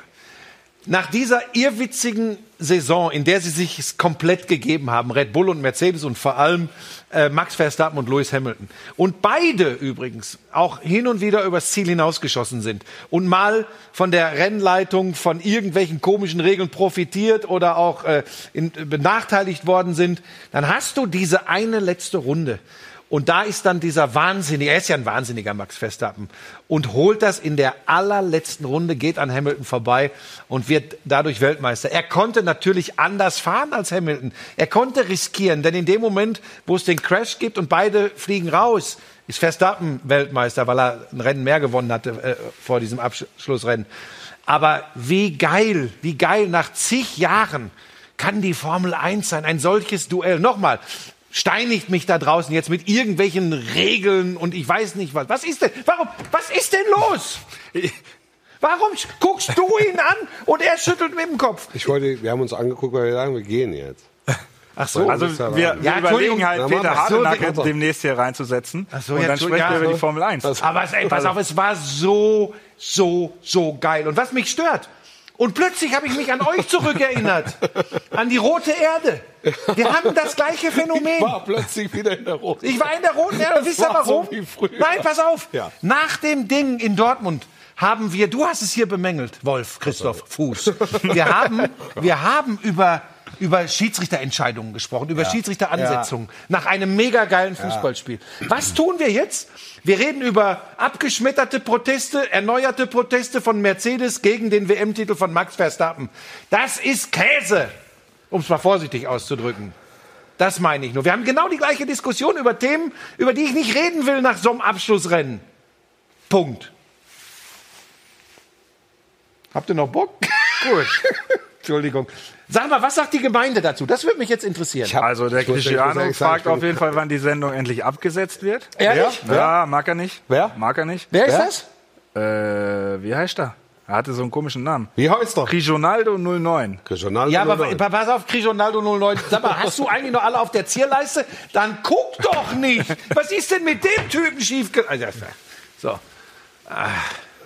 Nach dieser irrwitzigen Saison, in der sie sich komplett gegeben haben, Red Bull und Mercedes und vor allem äh, Max Verstappen und Lewis Hamilton. Und beide übrigens auch hin und wieder übers Ziel hinausgeschossen sind und mal von der Rennleitung von irgendwelchen komischen Regeln profitiert oder auch äh, in, benachteiligt worden sind, dann hast du diese eine letzte Runde. Und da ist dann dieser Wahnsinnige, er ist ja ein Wahnsinniger Max Verstappen, und holt das in der allerletzten Runde, geht an Hamilton vorbei und wird dadurch Weltmeister. Er konnte natürlich anders fahren als Hamilton. Er konnte riskieren, denn in dem Moment, wo es den Crash gibt und beide fliegen raus, ist Verstappen Weltmeister, weil er ein Rennen mehr gewonnen hatte äh, vor diesem Abschlussrennen. Aber wie geil, wie geil nach zig Jahren kann die Formel 1 sein, ein solches Duell. Nochmal, steinigt mich da draußen jetzt mit irgendwelchen Regeln und ich weiß nicht was. Was ist denn, warum, was ist denn los? Warum guckst du ihn an und er schüttelt mit dem Kopf? Ich wollte, wir haben uns angeguckt, weil wir sagen, wir gehen jetzt. Ach so. Also wir, wir Ja, überlegen halt, Ja, Peter ach so, Hardenacke Peter. demnächst hier reinzusetzen. Ach so, und ja, dann sprechen wir ja, über so. die Formel 1. Aber ey, pass auf, es war so, so, so geil. Und was mich stört, und plötzlich habe ich mich an euch zurückerinnert, an die rote Erde. Wir haben das gleiche Phänomen. War plötzlich wieder in der Rote. Ich war in der roten Erde. Wisst ihr war so warum? früher. Nein, pass auf. Ja. Nach dem Ding in Dortmund haben wir, du hast es hier bemängelt, Wolf, Christoph, Fuß. Wir haben, wir haben über, über Schiedsrichterentscheidungen gesprochen, über Schiedsrichteransetzungen nach einem mega geilen Fußballspiel. Was tun wir jetzt? Wir reden über abgeschmetterte Proteste, erneuerte Proteste von Mercedes gegen den WM-Titel von Max Verstappen. Das ist Käse, um es mal vorsichtig auszudrücken. Das meine ich nur. Wir haben genau die gleiche Diskussion über Themen, über die ich nicht reden will nach so einem Abschlussrennen. Punkt. Habt ihr noch Bock? Gut. Entschuldigung. Sag mal, was sagt die Gemeinde dazu? Das würde mich jetzt interessieren. Also der Cristiano fragt auf jeden Fall, wann die Sendung endlich abgesetzt wird. Ehrlich? Ja, mag er nicht. Wer? Mag er nicht. Wer ist Wer? das? Äh, wie heißt er? Er hatte so einen komischen Namen. Wie heißt er? Regionaldo 09. Regional Ja, aber 09. pa- pass auf, Cristiano 09. Sag mal, hast du eigentlich noch alle auf der Zierleiste? Dann guck doch nicht. Was ist denn mit dem Typen schiefgelaufen? Also, so.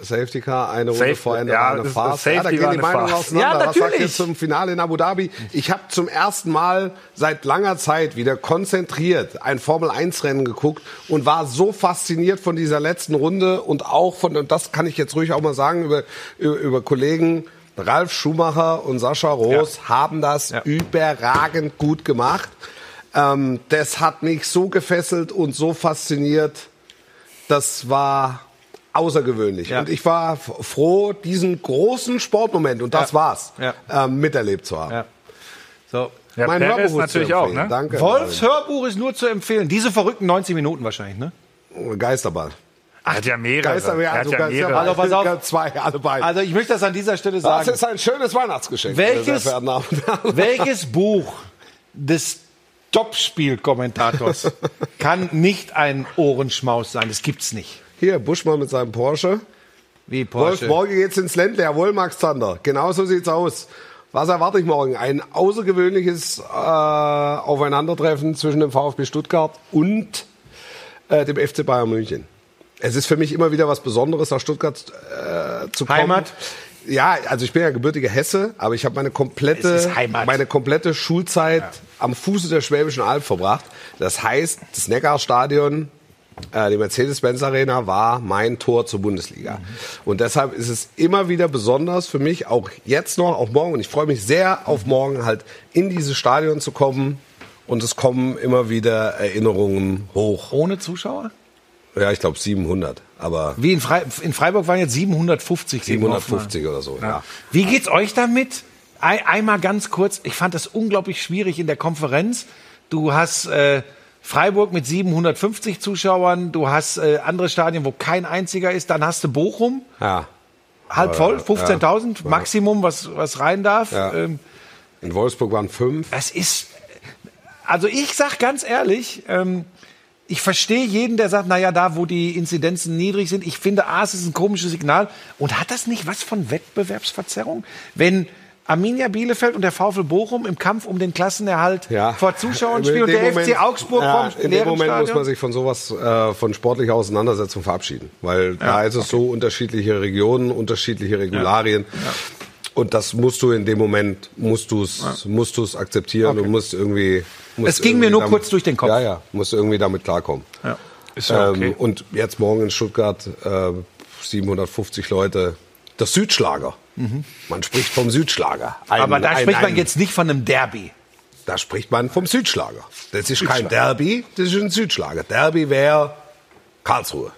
Safety Car, eine Runde Safe- vor Ende ja, eine Safety ja, da gehen die Meinungen auseinander. Ja, Was sagt natürlich. ihr zum Finale in Abu Dhabi? Ich habe zum ersten Mal seit langer Zeit wieder konzentriert ein Formel-1-Rennen geguckt und war so fasziniert von dieser letzten Runde und auch von, und das kann ich jetzt ruhig auch mal sagen, über, über, über Kollegen Ralf Schumacher und Sascha Roos haben das überragend gut gemacht. Ähm, das hat mich so gefesselt und so fasziniert. Das war außergewöhnlich. Ja. Und ich war froh, diesen großen Sportmoment, und das Ja. war's, Ja. ähm, miterlebt zu haben. Ja. So. Ja, Mein Perez Hörbuch ist natürlich auch, ne? Danke. Wolfs Hörbuch ist nur zu empfehlen. Diese verrückten 90 Minuten wahrscheinlich, ne? Geisterball. Er hat ja mehrere. Geisterball, er hat also ja Geisterball. mehrere. Also pass auf. Zwei, alle beide. Also ich möchte das an dieser Stelle das sagen. ist ein schönes Weihnachtsgeschenk. Welches-. Welches Buch des Topspielkommentators kann nicht ein Ohrenschmaus sein? Das gibt's nicht. Hier, Buschmann mit seinem Porsche. Wie Wolf, Porsche. morgen geht's ins Ländle. Jawohl, Max Zander. Genau so sieht's aus. Was erwarte ich morgen? Ein außergewöhnliches äh, Aufeinandertreffen zwischen dem VfB Stuttgart und äh, dem FC Bayern München. Es ist für mich immer wieder was Besonderes, nach Stuttgart äh, zu kommen. Heimat? Ja, also ich bin ja gebürtiger Hesse, aber ich habe meine komplette, meine komplette Schulzeit am Fuße der Schwäbischen Alb verbracht. Das heißt, das Neckarstadion, die Mercedes-Benz Arena war mein Tor zur Bundesliga. Und deshalb ist es immer wieder besonders für mich, auch jetzt noch, auch morgen, und ich freue mich sehr auf morgen, halt in dieses Stadion zu kommen. Und es kommen immer wieder Erinnerungen hoch. Ohne Zuschauer? Ja, ich glaube 700, aber Wie in, Frei in Freiburg waren jetzt 750. gegen Hoffenheim. 750 oder so, ja. Wie geht's euch damit? Ein, einmal ganz kurz. Ich fand das unglaublich schwierig in der Konferenz. Du hast äh, Freiburg mit 750 Zuschauern. Du hast äh, andere Stadien, wo kein einziger ist. Dann hast du Bochum, Ja. halb voll, 15.000 Maximum, was, was rein darf. Ja. Ähm, In Wolfsburg waren fünf. Das ist, also ich sag ganz ehrlich, ähm, ich verstehe jeden, der sagt, naja, da, wo die Inzidenzen niedrig sind, ich finde, A, es ist ein komisches Signal. Und hat das nicht was von Wettbewerbsverzerrung? Wenn Arminia Bielefeld und der VfL Bochum im Kampf um den Klassenerhalt ja. vor Zuschauern spielen und der Moment- FC Augsburg ja, vom In dem Moment muss man Stadion? sich von sowas, äh, von sportlicher Auseinandersetzung verabschieden. Weil da ist es so unterschiedliche Regionen, unterschiedliche Regularien. Und das musst du in dem Moment, musst du es musst du's akzeptieren und musst irgendwie... Musst Es ging mir irgendwie nur damit- kurz durch den Kopf. Ja, ja, musst irgendwie damit klarkommen. Ist ja okay. Ähm, und jetzt morgen in Stuttgart äh, 750 Leute. Das Südschlager. Man spricht vom Südschlager. Ein- Aber da ein- spricht man ein- jetzt nicht von einem Derby. Da spricht man vom Südschlager. Das ist kein Derby, das ist ein Südschlager. Derby wäre Karlsruhe.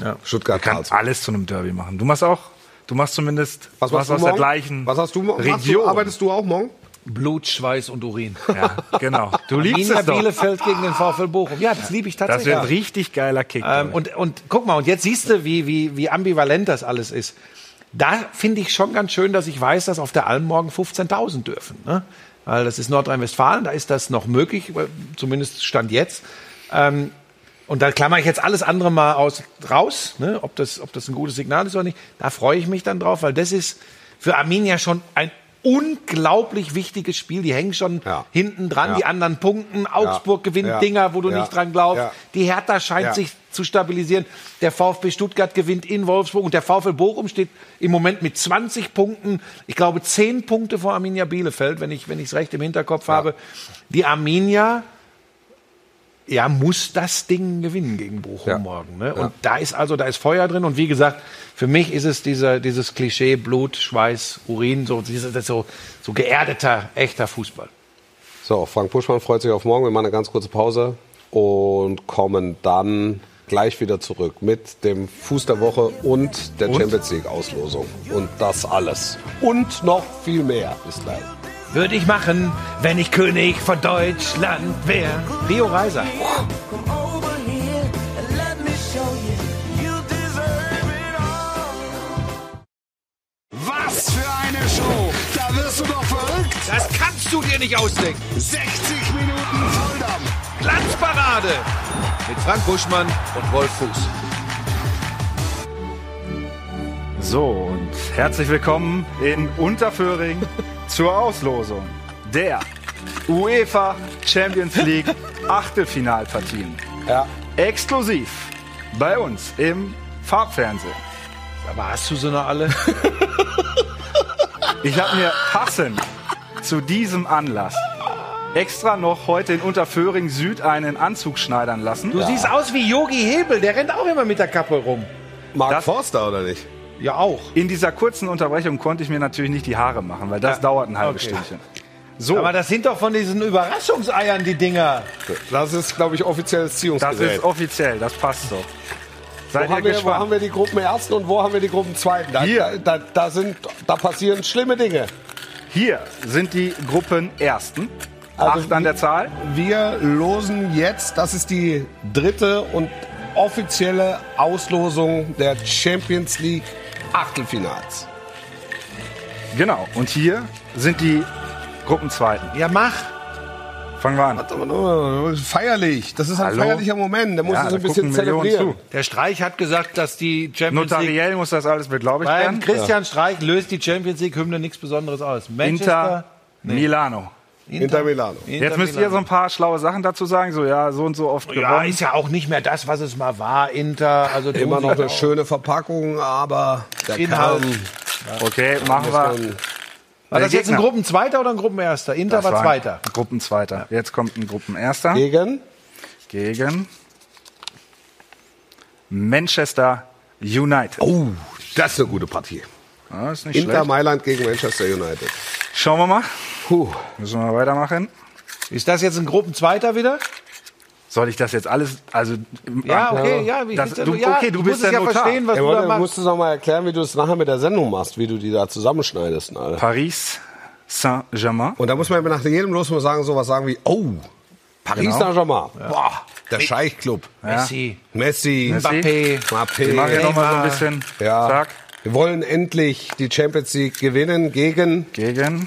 Ja. Stuttgart, Kann Karlsruhe. alles zu einem Derby machen. Du machst auch, du machst zumindest Was was machst du aus der morgen? gleichen Was hast du Region. Du, arbeitest du auch morgen? Blut, Schweiß und Urin. Ja, genau. Du liebst Arminia es doch. Bielefeld gegen den VfL Bochum. Ja, das liebe ich Das tatsächlich. wird ein richtig geiler Kick. Ähm, und, und guck mal, und jetzt siehst du, wie, wie, wie ambivalent das alles ist. Da finde ich schon ganz schön, dass ich weiß, dass auf der Alm morgen 15.000 dürfen. Ne? Weil das ist Nordrhein-Westfalen, da ist das noch möglich, zumindest Stand jetzt. Ähm, und da klammer ich jetzt alles andere mal aus, raus, ne? ob, das, ob das ein gutes Signal ist oder nicht. Da freue ich mich dann drauf, weil das ist für Arminia schon ein unglaublich wichtiges Spiel. Die hängen schon Ja. hinten dran, Ja. die anderen punkten. Augsburg gewinnt Ja. Dinger, wo du nicht dran glaubst. Die Hertha scheint sich zu stabilisieren. Der VfB Stuttgart gewinnt in Wolfsburg und der VfL Bochum steht im Moment mit 20 Punkten, ich glaube 10 Punkte vor Arminia Bielefeld, wenn ich wenn ich es recht im Hinterkopf habe. Die Arminia ja, muss das Ding gewinnen gegen Bochum Ja. morgen. Ne? Und da ist also, da ist Feuer drin. Und wie gesagt, für mich ist es dieser, dieses Klischee Blut, Schweiß, Urin, so, dieses, so, so geerdeter, echter Fußball. So, Frank Buschmann freut sich auf morgen. Wir machen eine ganz kurze Pause und kommen dann gleich wieder zurück mit dem Fuß der Woche und der Champions League Auslosung. Und das alles. Und noch viel mehr. Bis gleich. Würde ich machen, wenn ich König von Deutschland wäre. Rio Reiser. Was für eine Show! Da wirst du doch verrückt! Das kannst du dir nicht ausdenken. 60 Minuten Volldampf! Glanzparade mit Frank Buschmann und Wolf Fuß. So, und herzlich willkommen in Unterföhring zur Auslosung der UEFA Champions League Achtelfinalpartien. Ja. Exklusiv bei uns im Farbfernsehen. Aber hast du so noch alle? Ich habe mir passend zu diesem Anlass extra noch heute in Unterföhring Süd einen Anzug schneidern lassen. Du siehst aus wie Yogi Hebel, der rennt auch immer mit der Kappe rum. Mark Das- Forster oder nicht? Ja, auch. In dieser kurzen Unterbrechung konnte ich mir natürlich nicht die Haare machen, weil das Ja, dauert ein halbes okay. Stündchen. So, Aber das sind doch von diesen Überraschungseiern die Dinger. Das ist, glaube ich, offizielles das Ziehungsgerät. ist offiziell, das passt so. Seid Wo ihr haben, wir, wo haben wir die Gruppen ersten und wo haben wir die Gruppen zweiten? Da, Hier. Da, da, sind, da passieren schlimme Dinge. Hier sind die Gruppen Ersten. Also Acht an der Zahl. Wir losen jetzt, das ist die dritte und offizielle Auslosung der Champions League Achtelfinals. Genau. Und hier sind die Gruppenzweiten. Ja, mach. Fangen wir an. Oh, Feierlich, das ist ein Hallo? feierlicher Moment, da muss Ja, es da ein bisschen zelebrieren. Der Streich hat gesagt, dass die Champions League... Notariell muss das alles beglaubigt werden. Christian Streich löst die Champions League-Hymne nichts Besonderes aus. Inter Manchester... Milano. Inter Milano. Inter Jetzt müsst ihr Milano. so ein paar schlaue Sachen dazu sagen. So, ja, so und so oft Ja, gewonnen. ist ja auch nicht mehr das, was es mal war. Inter, also Immer noch eine auch. schöne Verpackung, aber der Inhalt. Kern Okay, machen wir. War das jetzt ein. Gruppenzweiter oder ein Gruppenerster? Inter Das war war ein Zweiter. Gruppenzweiter. Jetzt kommt ein Gruppenerster gegen gegen Manchester United. Oh, das ist eine gute Partie. Ja, ist nicht Inter schlecht. Mailand gegen Manchester United. Schauen wir mal. Puh. Müssen wir weitermachen. Ist das jetzt ein Gruppenzweiter wieder? Soll ich das jetzt alles, also Ja, okay, ja. wie- Das, du, ja, okay, du ich bist es der ja Notar. verstehen, was Ja, du da machst. musst du noch mal erklären, wie du es nachher mit der Sendung machst, wie du die da zusammenschneidest. Alter. Paris Saint-Germain. Und da muss man nach jedem Los mal sagen, sowas sagen wie, oh, Paris Genau. Saint-Germain. Boah, der Scheichclub. Messi. Messi, Mbappé. Mbappé. Die machen hier nochmal so ein bisschen Ja. Zack, Wir wollen endlich die Champions League gewinnen gegen gegen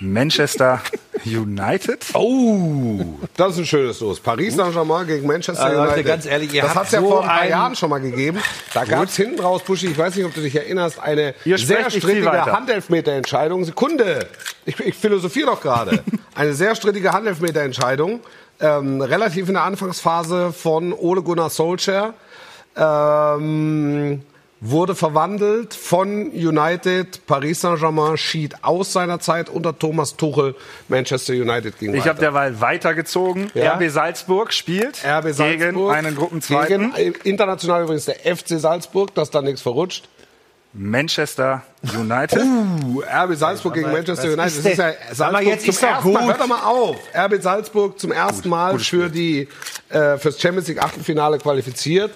Manchester United. Oh, das ist ein schönes Los. Paris Saint-Germain gegen Manchester Also Leute, United. ganz ehrlich, ihr das hat es ja so vor ein paar Jahren schon mal gegeben. Da gab es hinten raus, Buschi, ich weiß nicht, ob du dich erinnerst, eine Ihr sehr strittige. Handelfmeterentscheidung. Sekunde, ich, ich philosophiere doch gerade. eine sehr strittige Handelfmeterentscheidung, ähm, relativ in der Anfangsphase von Ole Gunnar Solskjaer. Ähm, wurde verwandelt von United. Paris Saint-Germain schied aus seiner Zeit unter Thomas Tuchel. Manchester United ging Ich weiter. habe derweil weitergezogen. Ja. RB Salzburg spielt RB Salzburg gegen einen Gruppenzweiten. Gegen, äh, international übrigens der FC Salzburg, dass da nichts verrutscht. Manchester United. Uh, RB Salzburg gegen Manchester United. ist Das ist ja Salzburg jetzt zum ist ersten Mal. Hört doch mal auf. RB Salzburg zum ersten Mal für die äh, fürs Champions League Achtelfinale qualifiziert.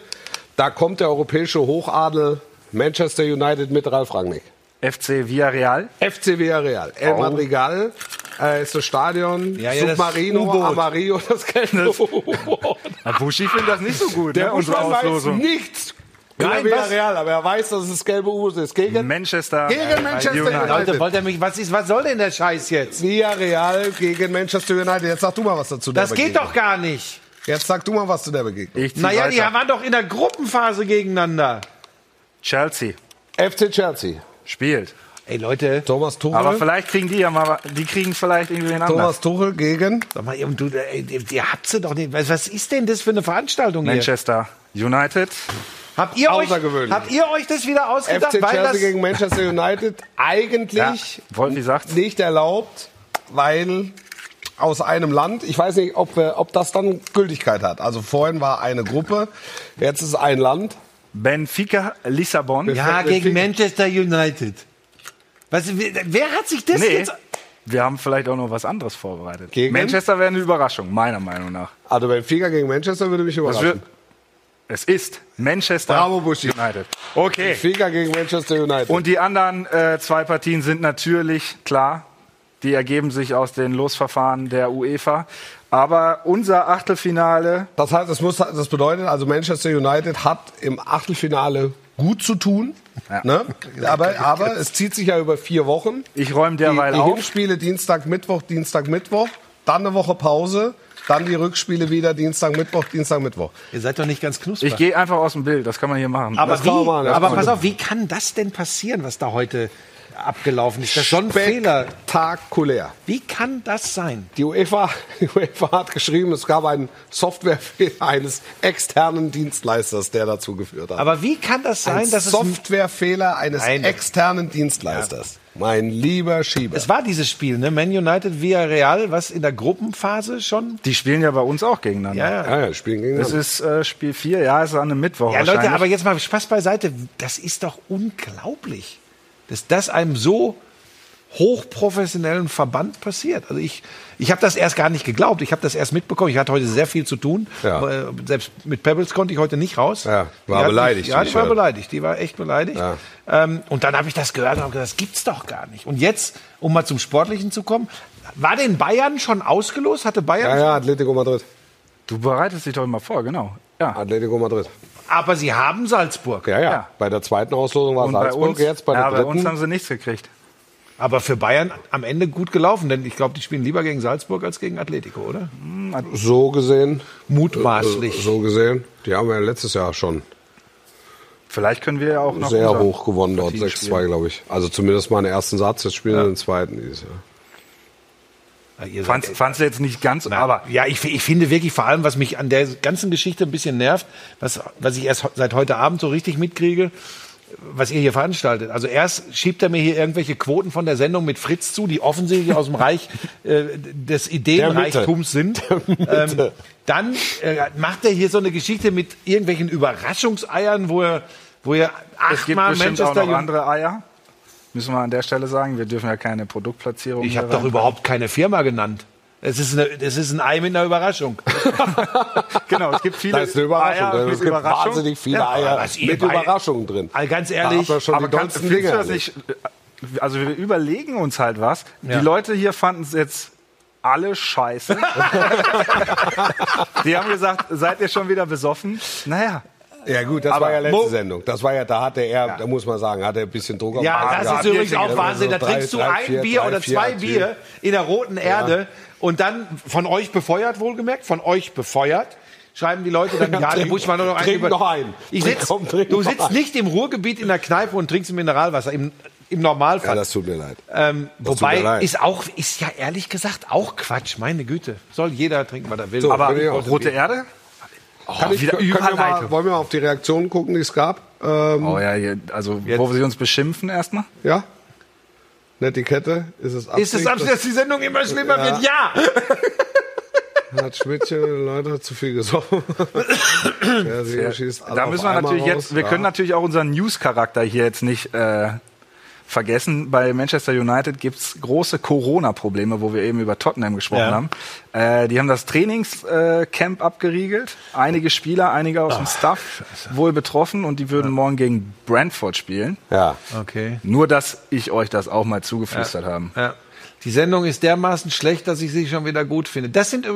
Da kommt der europäische Hochadel Manchester United mit Ralf Rangnick. FC Villarreal. FC Villarreal. El Oh. Madrigal äh, ist das Stadion. Ja, ja, das Submarino, U-Boot. Amarillo, das gelbe U-Boot. Na, Buschi findet das nicht so gut, Der ne, unsere weiß nichts. Nein, Villarreal, aber er weiß, dass es das gelbe U-Boot ist. Gegen Manchester, Gegen Manchester United. Leute, wollt ihr mich, was, ist, was soll denn der Scheiß jetzt? Villarreal gegen Manchester United. Jetzt sag du mal was dazu. Das geht doch gar nicht. Jetzt sag du mal was zu der Begegnung. Ich zieh Naja, die weiter. waren doch in der Gruppenphase gegeneinander. Chelsea FC Chelsea. spielt. Ey Leute, Thomas Tuchel. Aber vielleicht kriegen die ja mal, die kriegen vielleicht irgendwie einen. Thomas Tuchel gegen sag mal, und du, ey, ihr habt sie doch nicht. Was, was ist denn das für eine Veranstaltung hier? Euch United. Habt ihr, euch, Außergewöhnlich. habt ihr euch das wieder ausgedacht? FC weil Chelsea das, gegen Manchester United. Eigentlich Wolfi sagt's. nicht erlaubt, weil aus einem Land. Ich weiß nicht, ob, wir, ob das dann Gültigkeit hat. Also vorhin war eine Gruppe, jetzt ist ein Land. Benfica Lissabon. ja, gegen Manchester United. Was, wer hat sich das Nee, jetzt... wir haben vielleicht auch noch was anderes vorbereitet. Gegen? Manchester wäre eine Überraschung, meiner Meinung nach. Also Benfica gegen Manchester würde mich überraschen. es ist Manchester Bravo, Buschi. United. Okay. Benfica gegen Manchester United. Und die anderen äh, zwei Partien sind natürlich klar. Die ergeben sich aus den Losverfahren der UEFA. Aber unser Achtelfinale, Das heißt, das, muss, das bedeutet, also Manchester United hat im Achtelfinale gut zu tun. Ja. Ne? Aber, aber es zieht sich ja über vier Wochen. ich räume Die, derweil die auf. Hinspiele Dienstag, Mittwoch, Dienstag, Mittwoch. Dann eine Woche Pause. Dann die Rückspiele wieder Dienstag, Mittwoch, Dienstag, Mittwoch. Ihr seid doch nicht ganz knusprig. Ich gehe einfach aus dem Bild, das kann man hier machen. aber wie, machen, aber pass auf, wie kann das denn passieren, was da heute abgelaufen ist? Das. Spektakulär. Wie kann das sein? Die UEFA, die UEFA hat geschrieben, es gab einen Softwarefehler eines externen Dienstleisters, der dazu geführt hat. Aber wie kann das sein, ein dass es... Softwarefehler eines Nein. externen Dienstleisters. Mein lieber Schieber. Es war dieses Spiel, ne? Man United via Real, was in der Gruppenphase schon. die spielen ja bei uns auch gegeneinander. Ja, ja. ja, ja, spielen gegen Das ist äh, Spiel 4, ja, ist an einem Mittwoch. Ja, Leute, aber jetzt mal Spaß beiseite. Das ist doch unglaublich, dass das einem so hochprofessionellen Verband passiert. Also ich, ich habe das erst gar nicht geglaubt. Ich habe das erst mitbekommen. Ich hatte heute sehr viel zu tun. Ja. Äh, Selbst mit Pebbles konnte ich heute nicht raus. Ja, war beleidigt, Mich, ja, ich war beleidigt. Die war echt beleidigt. Ja. Ähm, und dann habe ich das gehört und habe gesagt, das gibt's doch gar nicht. Und jetzt, um mal zum Sportlichen zu kommen, war denn Bayern schon ausgelost? Hatte Bayern? Ja, ja, Atletico Madrid. du bereitest dich doch immer vor, genau. Ja. Atletico Madrid. Aber sie haben Salzburg. Ja, ja. Ja. Bei der zweiten Auslosung war Und bei Salzburg uns, jetzt, bei der ja, bei uns dritten. haben sie nichts gekriegt. Aber für Bayern am Ende gut gelaufen, denn ich glaube, die spielen lieber gegen Salzburg als gegen Atletico, oder? so gesehen. Mutmaßlich. So gesehen. Die haben wir letztes Jahr schon Vielleicht können wir ja auch noch sehr hoch gewonnen dort. Partie 6-2, spielen. glaube ich. Also zumindest mal den ersten Satz. Jetzt spielen wir den zweiten dieses Jahr. Ihr Fand's, seid- fand's jetzt nicht ganz, aber ja, ich, ich finde wirklich vor allem, was mich an der ganzen Geschichte ein bisschen nervt, was, was ich erst seit heute Abend so richtig mitkriege, was ihr hier veranstaltet. Also erst schiebt er mir hier irgendwelche Quoten von der Sendung mit Fritz zu, die offensichtlich aus dem Reich äh, des Ideenreichtums sind. Ähm, dann äh, macht er hier so eine Geschichte mit irgendwelchen Überraschungseiern, wo er, wo er es gibt achtmal bestimmt Manchester auch noch andere Eier. Müssen wir an der Stelle sagen. Wir dürfen ja keine Produktplatzierung Ich habe doch überhaupt keine Firma genannt. Es ist, eine, es ist ein Ei mit einer Überraschung. Genau, es gibt viele Das ist eine Überraschung. Eier es gibt Überraschung. wahnsinnig viele Ja, aber Eier mit Überraschungen drin. Also ganz Da ehrlich, man schon Aber die kann, dollsten findest du Dinger das nicht? Also wir überlegen uns halt was. Ja. Die Leute hier fanden es jetzt alle scheiße. Die haben gesagt, seid ihr schon wieder besoffen? Naja, Ja gut, das Aber war ja letzte Mo- Sendung. Das war ja, da hatte er, da muss man sagen, hat er ein bisschen Druck auf Ja, Magen das gehabt. ist übrigens auch Ja, Wahnsinn. Da so drei- trinkst du drei, ein vier, Bier drei, oder zwei vier. Bier in der roten Erde und dann von euch befeuert, wohlgemerkt, von euch befeuert. Schreiben die Leute dann, ja, der Buschmann noch einen trink noch einen. Ich sitz, komm, du sitzt einen. nicht im Ruhrgebiet in der Kneipe und trinkst Mineralwasser. Im, im Normalfall. Ja, das tut mir leid. ähm, tut mir wobei leid. ist auch ist ja ehrlich gesagt auch Quatsch. Meine Güte, soll jeder trinken, was er will. So, aber rote Erde? Kann ich, wieder können wir mal, wollen wir mal auf die Reaktionen gucken, die es gab? Ähm, Oh ja, hier, also wo sie uns beschimpfen erstmal. Ja? Netiquette? Ist es ist es Absicht, ab, dass die Sendung immer schlimmer Ja. wird? Ja. hat Schmidtchen Leute zu viel gesoffen. Alle Da müssen wir natürlich raus. jetzt, wir Ja. können natürlich auch unseren News-Charakter hier jetzt nicht äh, vergessen. Bei Manchester United gibt's große Corona-Probleme, wo wir eben über Tottenham gesprochen Ja. haben. Äh, die haben das Trainingscamp äh, Camp abgeriegelt. Einige Spieler, einige aus dem Staff wohl betroffen und die würden morgen gegen Brentford spielen. Ja. Okay. Nur, dass ich euch das auch mal zugeflüstert haben. Ja. Die Sendung ist dermaßen schlecht, dass ich sie schon wieder gut finde. Das sind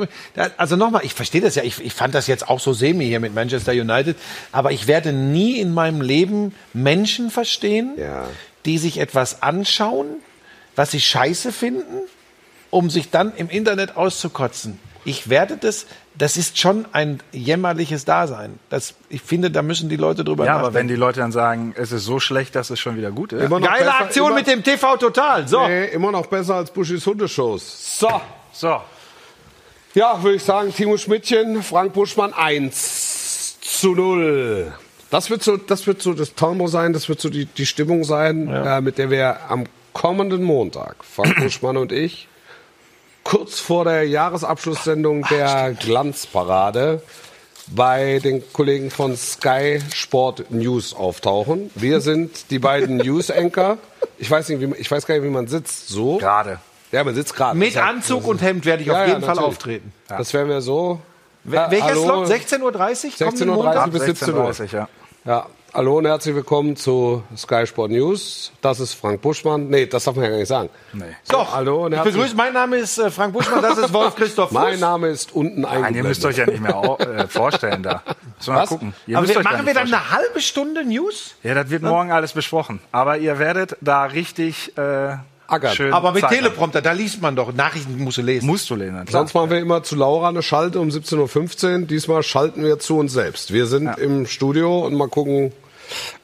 also nochmal, ich verstehe das ja, ich, ich fand das jetzt auch so semi hier mit Manchester United, aber ich werde nie in meinem Leben Menschen verstehen, Ja. Die sich etwas anschauen, was sie scheiße finden, um sich dann im Internet auszukotzen. Ich werde das, das ist schon ein jämmerliches Dasein. Das, ich finde, da müssen die Leute drüber Ja, aber wenn nachdenken. die Leute dann sagen, es ist so schlecht, dass es schon wieder gut ist. Immer noch Geile besser- Aktion immer, mit dem TV Total. So. Nee, immer noch besser als Buschis Hundeshows. So. So, Ja, würde ich sagen, Timo Schmidtchen, Frank Buschmann 1 zu 0. Das wird so, das wird so das Tempo sein, das wird so die, die Stimmung sein, äh, mit der wir am kommenden Montag, Frank Buschmann und ich, kurz vor der Jahresabschlusssendung der Glanzparade bei den Kollegen von Sky Sport News auftauchen. Wir sind die beiden News Anchor. Ich weiß nicht, wie ich weiß gar nicht, wie man sitzt. So. gerade. Ja, man sitzt gerade. Mit ja- Anzug und Hemd werde ich Ja, auf ja, jeden Fall natürlich. auftreten. Das werden wir so. Ja, Welcher hallo. Slot? 16.30 Uhr? 16.30 Uhr bis 17 Uhr. 16:30, ja. Ja, hallo und herzlich willkommen zu Sky Sport News. Das ist Frank Buschmann. Nee, das darf man ja gar nicht sagen. Nee. Doch. Hallo und ich herzlich begrüße, mein Name ist äh, Frank Buschmann, das ist Wolf Christoph Fuß. Mein Name ist unten Nein, ihr eingeblendet. müsst euch ja nicht mehr au- äh, vorstellen da. Müssen wir mal Was? gucken. Ihr Aber müsst wir, euch da machen nicht wir dann vorstellen. eine halbe Stunde News? Ja, das wird morgen alles besprochen. Aber ihr werdet da richtig äh, Ackern. schön Aber mit Zeit. Teleprompter, da liest man doch. Nachrichten musst du lesen. Musst du lesen. Sonst machen wir immer zu Laura eine Schalte um 17.15 Uhr. Diesmal schalten wir zu uns selbst. Wir sind im Studio und mal gucken,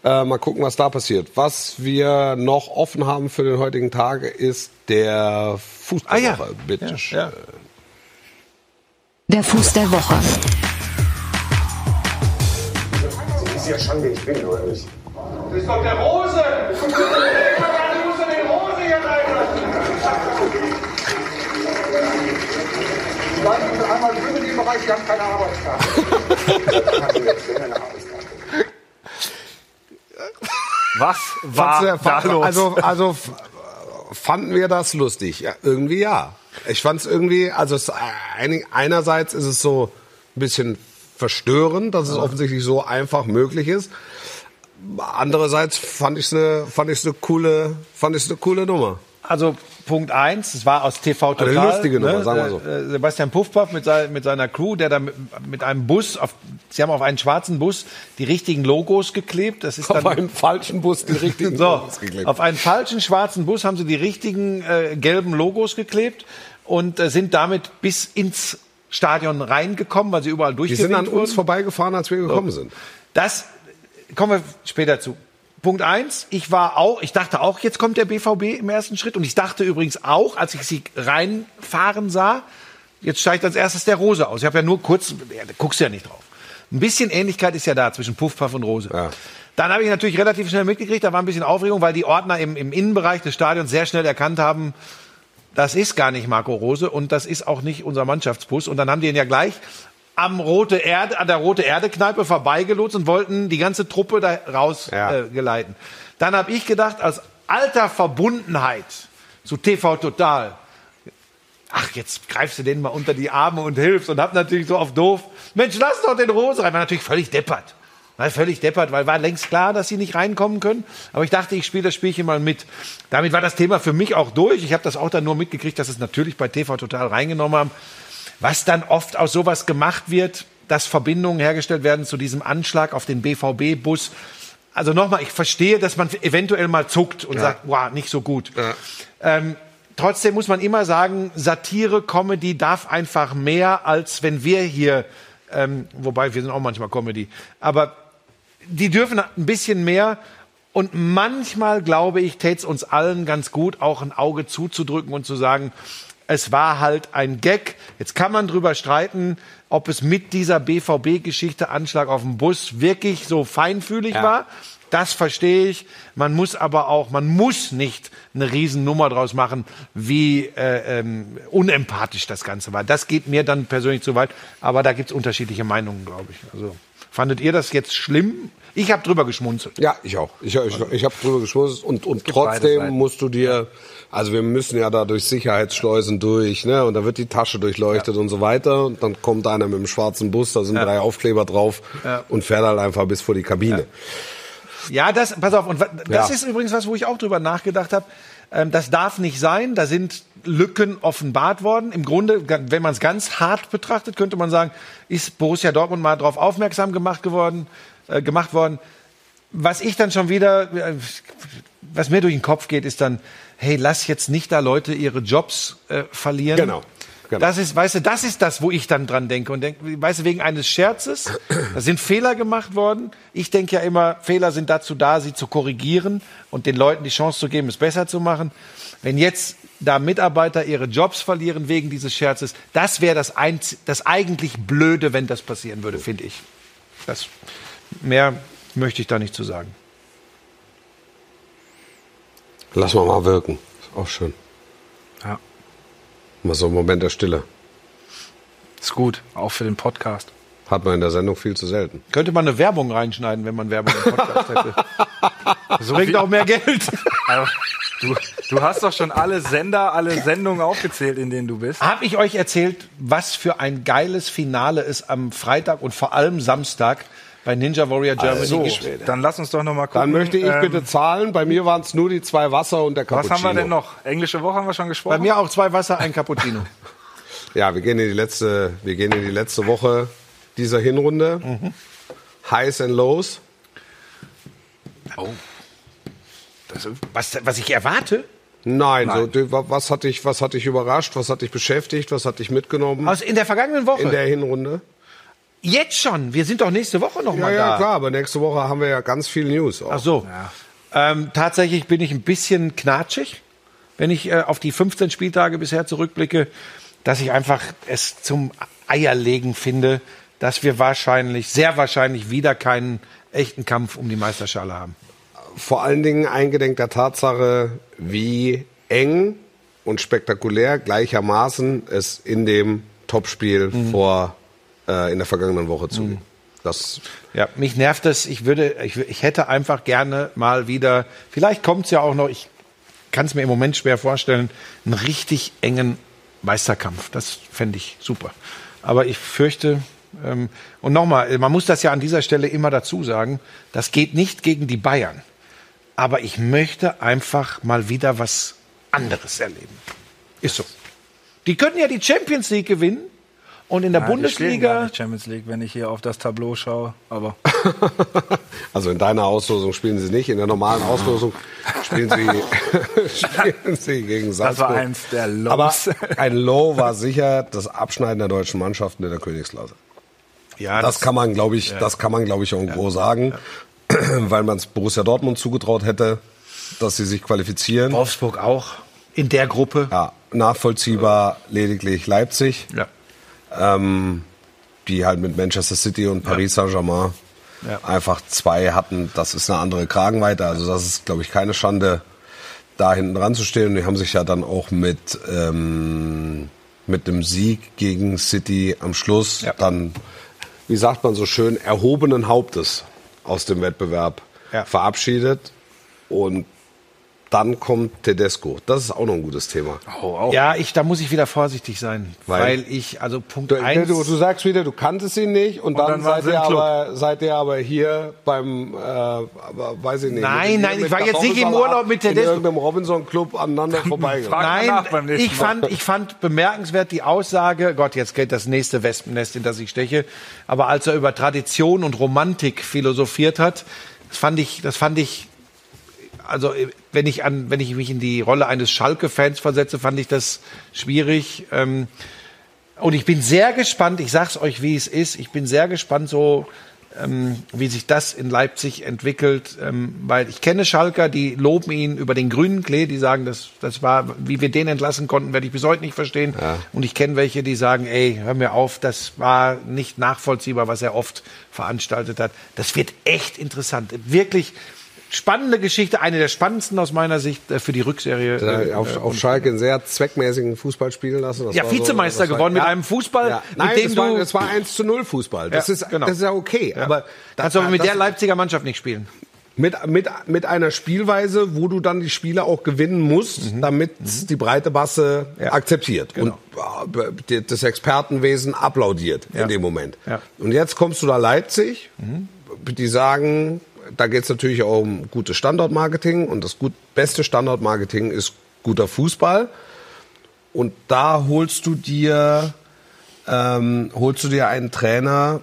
äh, mal gucken, was da passiert. Was wir noch offen haben für den heutigen Tag ist der Fußballwoche. Ah, ja. Bitte schön. Ja. Der Fuß der Woche. ist ja Schande, ich bin oder nicht? Das ist doch der Rose! Du musst den Rose hier reinlassen! Bleiben Sie einmal drüben in dem Bereich, wir haben keine Arbeitskarte. Sie? Was war du- da los? Also, also fanden wir das lustig? Ja, irgendwie ja. Ich fand es irgendwie, also es, einerseits ist es so ein bisschen verstörend, dass es offensichtlich so einfach möglich ist. Andererseits fand ich es eine, fand eine coole, fand eine coole Nummer. Also Punkt eins, es war aus TV Total. Eine lustige Nummer, sagen wir so. Äh, äh, Sebastian Puffpaff mit, sein, mit seiner Crew, der da mit, einem Bus, auf, sie haben auf einen schwarzen Bus die richtigen Logos geklebt. Das ist Auf dann einen falschen Bus die richtigen so, Logos geklebt. auf einen falschen schwarzen Bus haben sie die richtigen äh, gelben Logos geklebt und äh, sind damit bis ins Stadion reingekommen, weil sie überall Die sind an uns wurden. vorbeigefahren, als wir gekommen sind. Das kommen wir später zu. Punkt eins, ich war auch, ich dachte auch, jetzt kommt der BVB im ersten Schritt und ich dachte übrigens auch, als ich sie reinfahren sah, jetzt steigt als erstes der Rose aus. Ich habe ja nur kurz, ja, da guckst du ja nicht drauf. Ein bisschen Ähnlichkeit ist ja da zwischen Puff, Puff und Rose. Ja. Dann habe ich natürlich relativ schnell mitgekriegt, da war ein bisschen Aufregung, weil die Ordner im, im Innenbereich des Stadions sehr schnell erkannt haben, das ist gar nicht Marco Rose und das ist auch nicht unser Mannschaftsbus. Und dann haben die ihn ja gleich am Rote Erde, an der Rote Erde Kneipe vorbeigelotst und wollten die ganze Truppe da raus Ja. äh. Dann habe ich gedacht, aus alter Verbundenheit zu TV Total, ach, jetzt greifst du den mal unter die Arme und hilfst und hab natürlich so auf doof, Mensch, lass doch den Rose rein. War natürlich völlig deppert. War völlig deppert, weil war längst klar, dass sie nicht reinkommen können. Aber ich dachte, ich spiele das Spielchen mal mit. Damit war das Thema für mich auch durch. Ich habe das auch dann nur mitgekriegt, dass es natürlich bei TV Total reingenommen haben. Was dann oft aus sowas gemacht wird, dass Verbindungen hergestellt werden zu diesem Anschlag auf den BVB-Bus. Also nochmal, ich verstehe, dass man eventuell mal zuckt und sagt, wow, nicht so gut. Ähm, trotzdem muss man immer sagen, Satire, Comedy darf einfach mehr, als wenn wir hier, ähm, wobei wir sind auch manchmal Comedy, aber die dürfen ein bisschen mehr. Und manchmal, glaube ich, täte es uns allen ganz gut, auch ein Auge zuzudrücken und zu sagen, es war halt ein Gag. Jetzt kann man drüber streiten, ob es mit dieser BVB-Geschichte Anschlag auf dem Bus wirklich so feinfühlig war Das verstehe ich. Man muss aber auch, man muss nicht eine Riesennummer draus machen, wie äh, ähm, unempathisch das Ganze war. Das geht mir dann persönlich zu weit. Aber da gibt's unterschiedliche Meinungen, glaube ich. Also fandet ihr das jetzt schlimm? Ich habe drüber geschmunzelt. Ja, ich auch. Ich, ich, ich habe drüber geschmust und, und trotzdem musst du dir, also wir müssen ja da durch Sicherheitsschleusen durch, ne? Und da wird die Tasche durchleuchtet und so weiter. Und dann kommt einer mit dem schwarzen Bus, da sind drei Aufkleber drauf Ja. und fährt halt einfach bis vor die Kabine. Ja, das, pass auf, und das Ja. ist übrigens was, wo ich auch drüber nachgedacht habe. Ähm, das darf nicht sein. Da sind Lücken offenbart worden. Im Grunde, wenn man es ganz hart betrachtet, könnte man sagen, ist Borussia Dortmund mal darauf aufmerksam gemacht geworden, äh, gemacht worden. Was ich dann schon wieder, äh, was mir durch den Kopf geht, ist dann, hey, lass jetzt nicht da Leute ihre Jobs äh, verlieren. Genau. Genau. Das ist, weißt du, das ist das, wo ich dann dran denke und denke, weißt du, wegen eines Scherzes, da sind Fehler gemacht worden. Ich denke ja immer, Fehler sind dazu da, sie zu korrigieren und den Leuten die Chance zu geben, es besser zu machen. Wenn jetzt da Mitarbeiter ihre Jobs verlieren wegen dieses Scherzes, das wäre das, einz- das eigentlich Blöde, wenn das passieren würde, finde ich. Das, mehr möchte ich da nicht zu sagen. Lass mal mal wirken. Ist auch schön. Ja. Mal so ein Moment der Stille. Ist gut, auch für den Podcast. Hat man in der Sendung viel zu selten. Könnte man eine Werbung reinschneiden, wenn man Werbung im Podcast hätte. Das bringt auch mehr Geld. Also, du, du hast doch schon alle Sender, alle Sendungen aufgezählt, in denen du bist. Habe ich euch erzählt, was für ein geiles Finale es am Freitag und vor allem Samstag bei Ninja Warrior Germany So, gibt? dann lass uns doch noch mal gucken. Dann möchte ich ähm, bitte zahlen. Bei mir waren es nur die zwei Wasser und der Was Cappuccino. haben wir denn noch? Englische Woche haben wir schon Bei gesprochen. mir auch zwei Wasser, ein Cappuccino. Ja, wir gehen in die letzte, wir gehen in die letzte Woche dieser Hinrunde. Highs and Lows. Das, was, was ich erwarte? Nein, So, du, wa- was hat dich, was hat dich überrascht? Was hat dich beschäftigt? Was hat dich mitgenommen Aus, in der vergangenen Woche. in der Hinrunde? Jetzt schon. Wir sind doch nächste Woche noch Ja, mal ja, da. klar. Aber nächste Woche haben wir ja ganz viel News. Auch. Ach so. Ähm, tatsächlich bin ich ein bisschen knatschig, wenn ich äh, auf die 15 Spieltage bisher zurückblicke, dass ich einfach es zum Eierlegen finde, dass wir wahrscheinlich, sehr wahrscheinlich wieder keinen echten Kampf um die Meisterschale haben. Vor allen Dingen eingedenk der Tatsache, wie eng und spektakulär gleichermaßen es in dem Topspiel Mhm. vor äh, in der vergangenen Woche zuging. Das Ja, mich nervt es. Ich würde, ich, ich hätte einfach gerne mal wieder, vielleicht kommt es ja auch noch, ich kann es mir im Moment schwer vorstellen, einen richtig engen Meisterkampf. Das fände ich super. Aber ich fürchte, ähm, und nochmal, man muss das ja an dieser Stelle immer dazu sagen, das geht nicht gegen die Bayern. Aber ich möchte einfach mal wieder was anderes erleben. Ist so. Die könnten ja die Champions League gewinnen und in der die gar Bundesliga. nicht Champions League, wenn ich hier auf das Tableau schaue. Aber Also in deiner Auslosung spielen sie nicht, in der normalen Auslosung spielen sie, spielen sie gegen das Salzburg. war eins der Lows. Aber ein Low war sicher das Abschneiden der deutschen Mannschaften in der Königsklasse. Ja, Das kann man, glaube ich, das kann man, glaube ich, irgendwo sagen, weil man es Borussia Dortmund zugetraut hätte, dass sie sich qualifizieren. Wolfsburg auch in der Gruppe. Ja, nachvollziehbar lediglich Leipzig, Ja. Ähm, die halt mit Manchester City und Paris Saint-Germain Ja. einfach zwei hatten. Das ist eine andere Kragenweite. Also das ist, glaube ich, keine Schande, da hinten dran zu stehen. Und die haben sich ja dann auch mit, ähm, mit dem Sieg gegen City am Schluss Ja. dann, wie sagt man so schön, erhobenen Hauptes aus dem Wettbewerb Ja. verabschiedet. Und dann kommt Tedesco. Das ist auch noch ein gutes Thema. oh, auch. Ja, ich, da muss ich wieder vorsichtig sein, weil, Weil? ich, also Punkt Du, eins. du, du sagst wieder, du kanntest ihn nicht und, dann, dann waren seid, ihr aber, seid ihr aber hier beim, äh, aber weiß ich nicht. Nein, mit- nein, mit ich war jetzt nicht im Urlaub mit In Tedesco. irgendeinem Robinson-Club aneinander vorbeigegangen. Nein, ich fand, ich fand bemerkenswert die Aussage, Gott, jetzt geht das nächste Wespennest, in das ich steche, aber als er über Tradition und Romantik philosophiert hat, das fand ich, das fand ich, also wenn ich an, wenn ich mich in die Rolle eines Schalke-Fans versetze, fand ich das schwierig. Ähm, und ich bin sehr gespannt, ich sag's euch, wie es ist, ich bin sehr gespannt, so ähm, wie sich das in Leipzig entwickelt, ähm, weil ich kenne Schalker, die loben ihn über den grünen Klee, die sagen, das, das war, wie wir den entlassen konnten, werde ich bis heute nicht verstehen. Und ich kenne welche, die sagen, ey, hör mir auf, das war nicht nachvollziehbar, was er oft veranstaltet hat. Das wird echt interessant. Wirklich, spannende Geschichte, eine der spannendsten aus meiner Sicht äh, für die Rückserie. Da äh, auf, auf Schalke einen sehr zweckmäßigen Fußball spielen lassen. Das Ja, war so- Vizemeister das war- geworden mit ja, einem Fußball, ja. mit Nein, dem das war, du- das war 1 zu 0 Fußball. Das, Ja, ist, genau. das ist ja okay. Aber Kannst du aber mit der Leipziger Mannschaft nicht spielen. mit, mit, mit einer Spielweise, wo du dann die Spiele auch gewinnen musst, Mhm. damit die breite Masse akzeptiert Genau. und äh, das Expertenwesen applaudiert Ja. in dem Moment. Ja. Mhm. Und jetzt kommst du da Leipzig, die sagen, da geht es natürlich auch um gutes Standortmarketing und das gut, beste Standortmarketing ist guter Fußball. Und da holst du dir, ähm, holst du dir einen Trainer,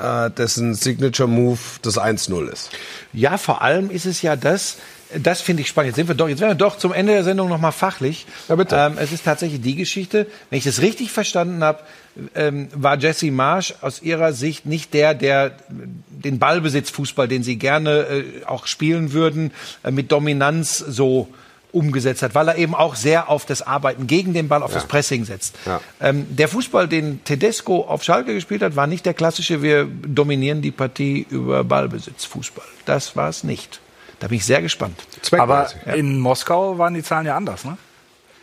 äh, dessen Signature Move das 1-0 ist. Ja, vor allem ist es ja das, das finde ich spannend. Jetzt sind wir doch, jetzt werden wir doch zum Ende der Sendung nochmal fachlich. Ja, bitte. Ähm, es ist tatsächlich die Geschichte, wenn ich das richtig verstanden habe, ähm, war Jesse Marsch aus ihrer Sicht nicht der, der den Ballbesitzfußball, den sie gerne äh, auch spielen würden, äh, mit Dominanz so umgesetzt hat, weil er eben auch sehr auf das Arbeiten gegen den Ball, auf das Pressing setzt. Ja. Ähm, der Fußball, den Tedesco auf Schalke gespielt hat, war nicht der klassische, wir dominieren die Partie über Ballbesitzfußball. Das war es nicht. Da bin ich sehr gespannt. Aber in Moskau waren die Zahlen ja anders, ne?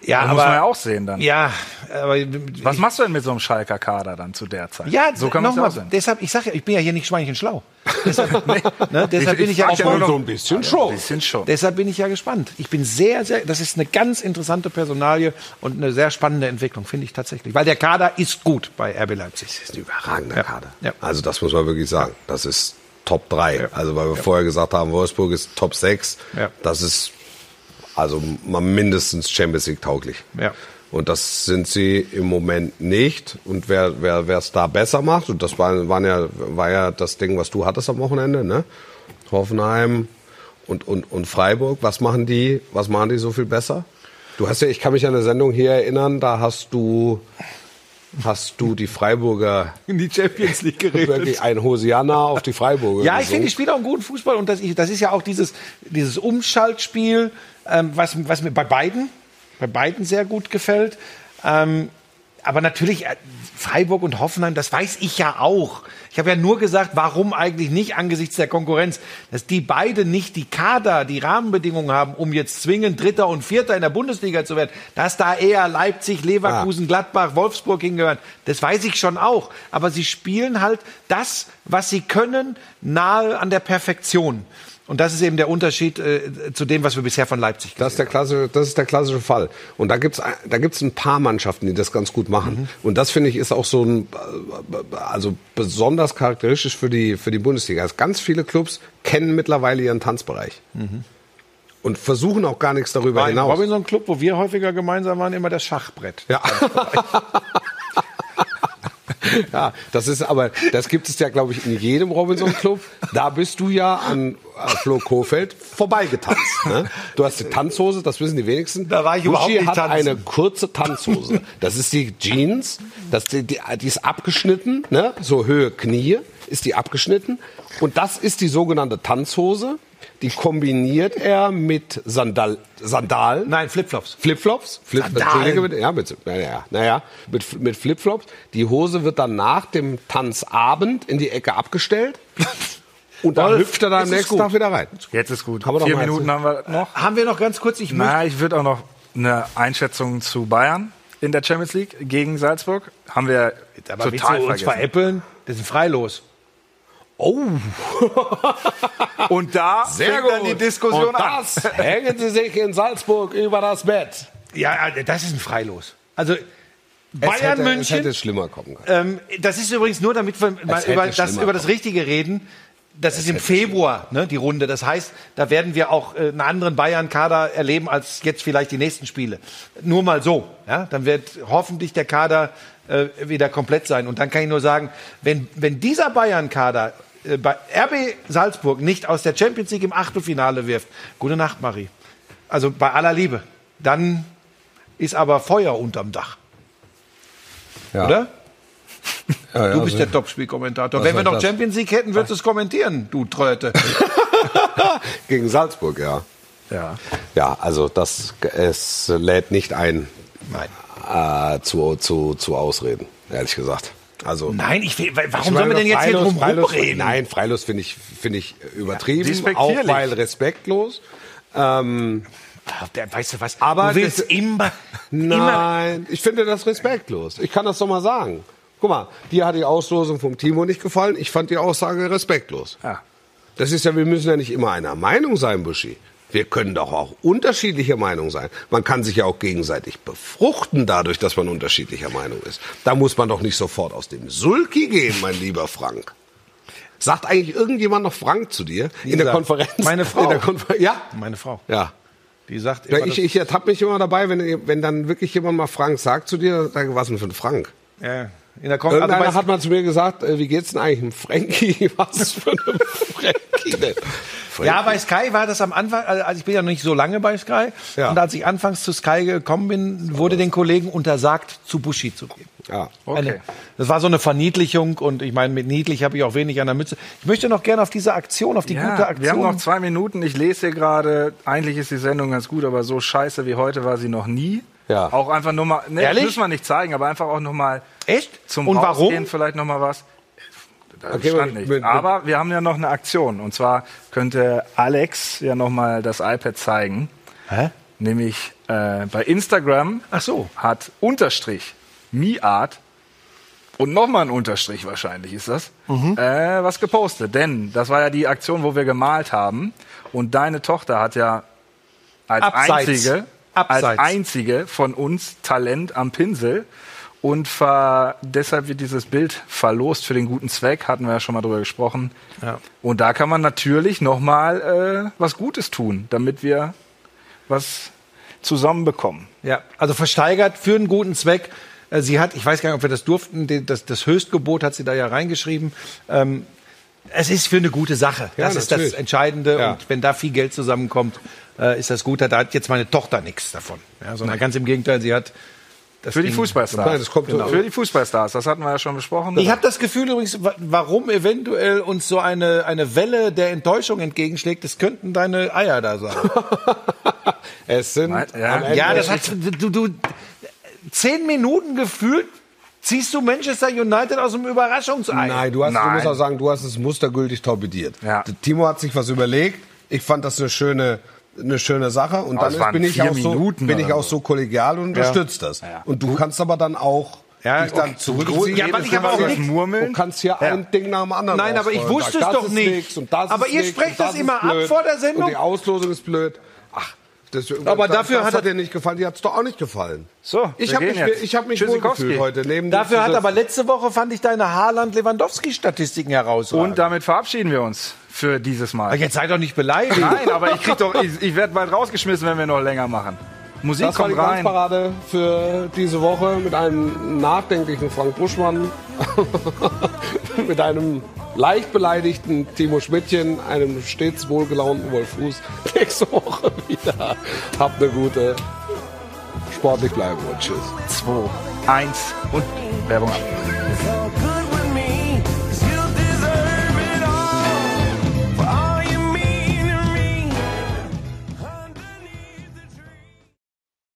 Ja, Das muss man ja auch sehen dann. Ja, aber Was machst du denn mit so einem Schalker Kader dann zu der Zeit? Ja, so kann man nochmal. auch sehen. Deshalb, ich sage ja, ich bin ja hier nicht schweinchenschlau. Deshalb, ne, deshalb bin ich ja frag ja gespannt. nur so ein bisschen schon. Bisschen schon. Deshalb bin ich ja gespannt. Ich bin sehr, sehr, das ist eine ganz interessante Personalie und eine sehr spannende Entwicklung, finde ich tatsächlich. Weil der Kader ist gut bei RB Leipzig. Das ist ein überragender Ja. Kader. Ja. Also das muss man wirklich sagen. Das ist Top 3. Also weil wir vorher gesagt haben, Wolfsburg ist Top 6. Ja. Das ist also mal mindestens Champions League tauglich. Ja. Und das sind sie im Moment nicht. Und wer wer wer es da besser macht, und das war, waren ja, war ja das Ding, was du hattest am Wochenende, ne? Hoffenheim und, und, und Freiburg, was machen die, was machen die so viel besser? Du hast ja, ich kann mich an eine Sendung hier erinnern, da hast du, hast du die Freiburger In die Champions League wirklich ein Hosianna auf die Freiburger. Ja, ich finde, die gesungen. spielen auch einen guten Fußball und das, ich, das ist ja auch dieses, dieses Umschaltspiel, ähm, was, was mir bei beiden, bei beiden sehr gut gefällt. Ähm, aber natürlich, äh, Freiburg und Hoffenheim, das weiß ich ja auch. Ich habe ja nur gesagt, warum eigentlich nicht angesichts der Konkurrenz, dass die beide nicht die Kader, die Rahmenbedingungen haben, um jetzt zwingend Dritter und Vierter in der Bundesliga zu werden. Dass da eher Leipzig, Leverkusen, Gladbach, Wolfsburg hingehören, das weiß ich schon auch. Aber sie spielen halt das, was sie können, nahe an der Perfektion. Und das ist eben der Unterschied äh, zu dem, was wir bisher von Leipzig Das ist der klassische, das ist der klassische Fall. Und da gibt's da gibt's ein paar Mannschaften, die das ganz gut machen. Und das finde ich ist auch so ein, also besonders charakteristisch für die, für die Bundesliga. Also ganz viele Clubs kennen mittlerweile ihren Tanzbereich. Und versuchen auch gar nichts darüber im hinaus. Robinson Club, wo wir häufiger gemeinsam waren, immer das Schachbrett. Ja. ja, das ist aber, das gibt es ja, glaube ich, in jedem Robinson Club. Da bist du ja an äh, Flo Kofeld vorbeigetanzt. Ne? Du hast die Tanzhose, das wissen die wenigsten. Da war ich Buschi überhaupt nicht hat tanzen. eine kurze Tanzhose. Das ist die Jeans, das, die, die, die ist abgeschnitten, ne? so Höhe Knie ist die abgeschnitten. Und das ist die sogenannte Tanzhose. Die kombiniert er mit Sandal, Sandalen. Nein, Flipflops. Flipflops? Flip, Sandalen. Ja, mit, naja, naja, mit, mit Flipflops. Die Hose wird dann nach dem Tanzabend in die Ecke abgestellt. Und dann Wolf, hüpft er dann am nächsten gut. Tag wieder rein. Jetzt ist gut. Vier Minuten haben wir noch. Haben wir noch ganz kurz, ich möchte Na, ich würde auch noch eine Einschätzung zu Bayern in der Champions League gegen Salzburg. Haben wir aber willst total du uns vergessen. veräppeln? Das ist ein Freilos. Und da fängt dann die Diskussion Und an. das hängen sie sich in Salzburg über das Bett. Ja, ja, das ist ein Freilos. Also Es Bayern hätte, Es München. hätte schlimmer kommen können. Ähm, das ist übrigens nur, damit wir über das, über das Richtige reden. Das ist im Februar, ne, die Runde. Das heißt, da werden wir auch äh, einen anderen Bayern-Kader erleben als jetzt vielleicht die nächsten Spiele. Nur mal so. Ja? Dann wird hoffentlich der Kader äh, wieder komplett sein. Und dann kann ich nur sagen, wenn, wenn dieser Bayern-Kader äh, bei RB Salzburg nicht aus der Champions League im Achtelfinale wirft, gute Nacht, Marie. Also bei aller Liebe. Dann ist aber Feuer unterm Dach. Ja. Oder? Ja, ja, Du bist also- der Topspielkommentator. Wenn wir noch das? Champions League hätten, würdest du es kommentieren, du Tröte. Gegen Salzburg, ja. Ja. Ja, also das, es lädt nicht ein Nein. äh, zu, zu, zu Ausreden, ehrlich gesagt. Also Nein, ich will, warum Ich sollen wir denn jetzt hier Freilos- drum Freilos- rumreden? Nein, Freilos finde ich, finde ich übertrieben, despektierlich. auch weil respektlos. Ähm, weißt du was? Aber du willst das- immer, immer. nein, ich finde das respektlos. Ich kann das doch mal sagen. Guck mal, dir hat die Auslosung vom Timo nicht gefallen. Ich fand die Aussage respektlos. Ja. Das ist ja, wir müssen ja nicht immer einer Meinung sein, Buschi. Wir können doch auch unterschiedlicher Meinung sein. Man kann sich ja auch gegenseitig befruchten dadurch, dass man unterschiedlicher Meinung ist. Da muss man doch nicht sofort aus dem Sulki gehen, mein lieber Frank. Sagt eigentlich irgendjemand noch Frank zu dir in der Konferenz? meine Frau. Konfer ja? Meine Frau. Ja. Die sagt immer, ich, ich ertappe mich immer dabei, wenn, wenn dann wirklich jemand mal Frank sagt zu dir, sage, was denn für ein Frank? ja, in der Kon also Irgendeiner weißt- hat mal zu mir gesagt, äh, wie geht's denn eigentlich einem Frankie? Was für ein Frankie denn? Ja, bei Sky war das am Anfang, also also ich bin ja noch nicht so lange bei Sky. Ja. Und als ich anfangs zu Sky gekommen bin, wurde den Kollegen untersagt, zu Buschi zu gehen. Ja. Eine, das war so eine Verniedlichung und ich meine, mit niedlich habe ich auch wenig an der Mütze. Ich möchte noch gerne auf diese Aktion, auf die gute Ja, Aktion. wir haben noch zwei Minuten. Ich lese hier gerade, eigentlich ist die Sendung ganz gut, aber so scheiße wie heute war sie noch nie. Ja. Auch einfach nur mal, ne, das Ehrlich? müssen wir nicht zeigen, aber einfach auch noch mal Echt? zum und warum? Rausgehen vielleicht noch mal was. Da Okay, stand mit- nicht. mit- aber wir haben ja noch eine Aktion. Und zwar könnte Alex ja noch mal das iPad zeigen. Hä? Nämlich äh, bei Instagram Ach so. hat Unterstrich MiArt und nochmal ein Unterstrich wahrscheinlich ist das, Mhm. äh, was gepostet. Denn das war ja die Aktion, wo wir gemalt haben. Und deine Tochter hat ja als Abseits. einzige, als Abseits. einzige von uns Talent am Pinsel. Und ver deshalb wird dieses Bild verlost für den guten Zweck, hatten wir ja schon mal drüber gesprochen. Ja. Und da kann man natürlich nochmal äh, was Gutes tun, damit wir was zusammenbekommen. Ja, also versteigert für einen guten Zweck. Äh, Sie hat, ich weiß gar nicht, ob wir das durften, das, das Höchstgebot hat sie da ja reingeschrieben. Ähm, es ist für eine gute Sache. Ja, das ist natürlich. das Entscheidende. Ja. Und wenn da viel Geld zusammenkommt, äh, ist das gut. Da hat jetzt meine Tochter nichts davon. Ja, sondern ganz im Gegenteil, sie hat das Für die Fußballstars. Nein, das kommt genau. Für die Fußballstars, das hatten wir ja schon besprochen. Ich habe das Gefühl übrigens, wa- warum eventuell uns so eine, eine Welle der Enttäuschung entgegenschlägt, das könnten deine Eier da sein. Es sind Nein, ja. ja, das hat du, du zehn Minuten gefühlt ziehst du Manchester United aus dem Überraschungsei. Nein, du, hast, du Nein. musst auch sagen, du hast es mustergültig torpediert. Ja. Timo hat sich was überlegt. Ich fand das eine schöne, eine schöne Sache. Und Aber dann bin ich, auch so, Minuten bin ich auch so kollegial und unterstütze das. Ja. Und du kannst aber dann auch Ja, dich dann okay. zurückziehen. Ja, aber ich habe auch das nichts- Murmeln. Du kannst hier ein Ding nach dem anderen Nein, aber ich wusste es doch nicht. nix und das Aber ist ihr sprecht das immer ab vor der Sendung? Und die Auslosung ist blöd. Ach, das, Aber das, dafür das hat er- dir nicht gefallen. Die hat es doch auch nicht gefallen. So, ich habe mich, ich hab mich wohlgefühlt heute. Neben Dafür hat aber letzte Woche fand ich deine Haaland-Lewandowski-Statistiken herausragend. Und damit verabschieden wir uns für dieses Mal. jetzt sei doch nicht beleidigt. Nein, aber ich krieg doch, ich, ich werde bald rausgeschmissen, wenn wir noch länger machen. Musik Das war die kommt. Glanzparade für diese Woche mit einem nachdenklichen Frank Buschmann, mit einem leicht beleidigten Timo Schmidtchen, einem stets wohlgelaunten Wolf Fuß. Nächste Woche wieder. Habt eine gute, sportlich bleiben und tschüss. 2, 1 und Werbung ab.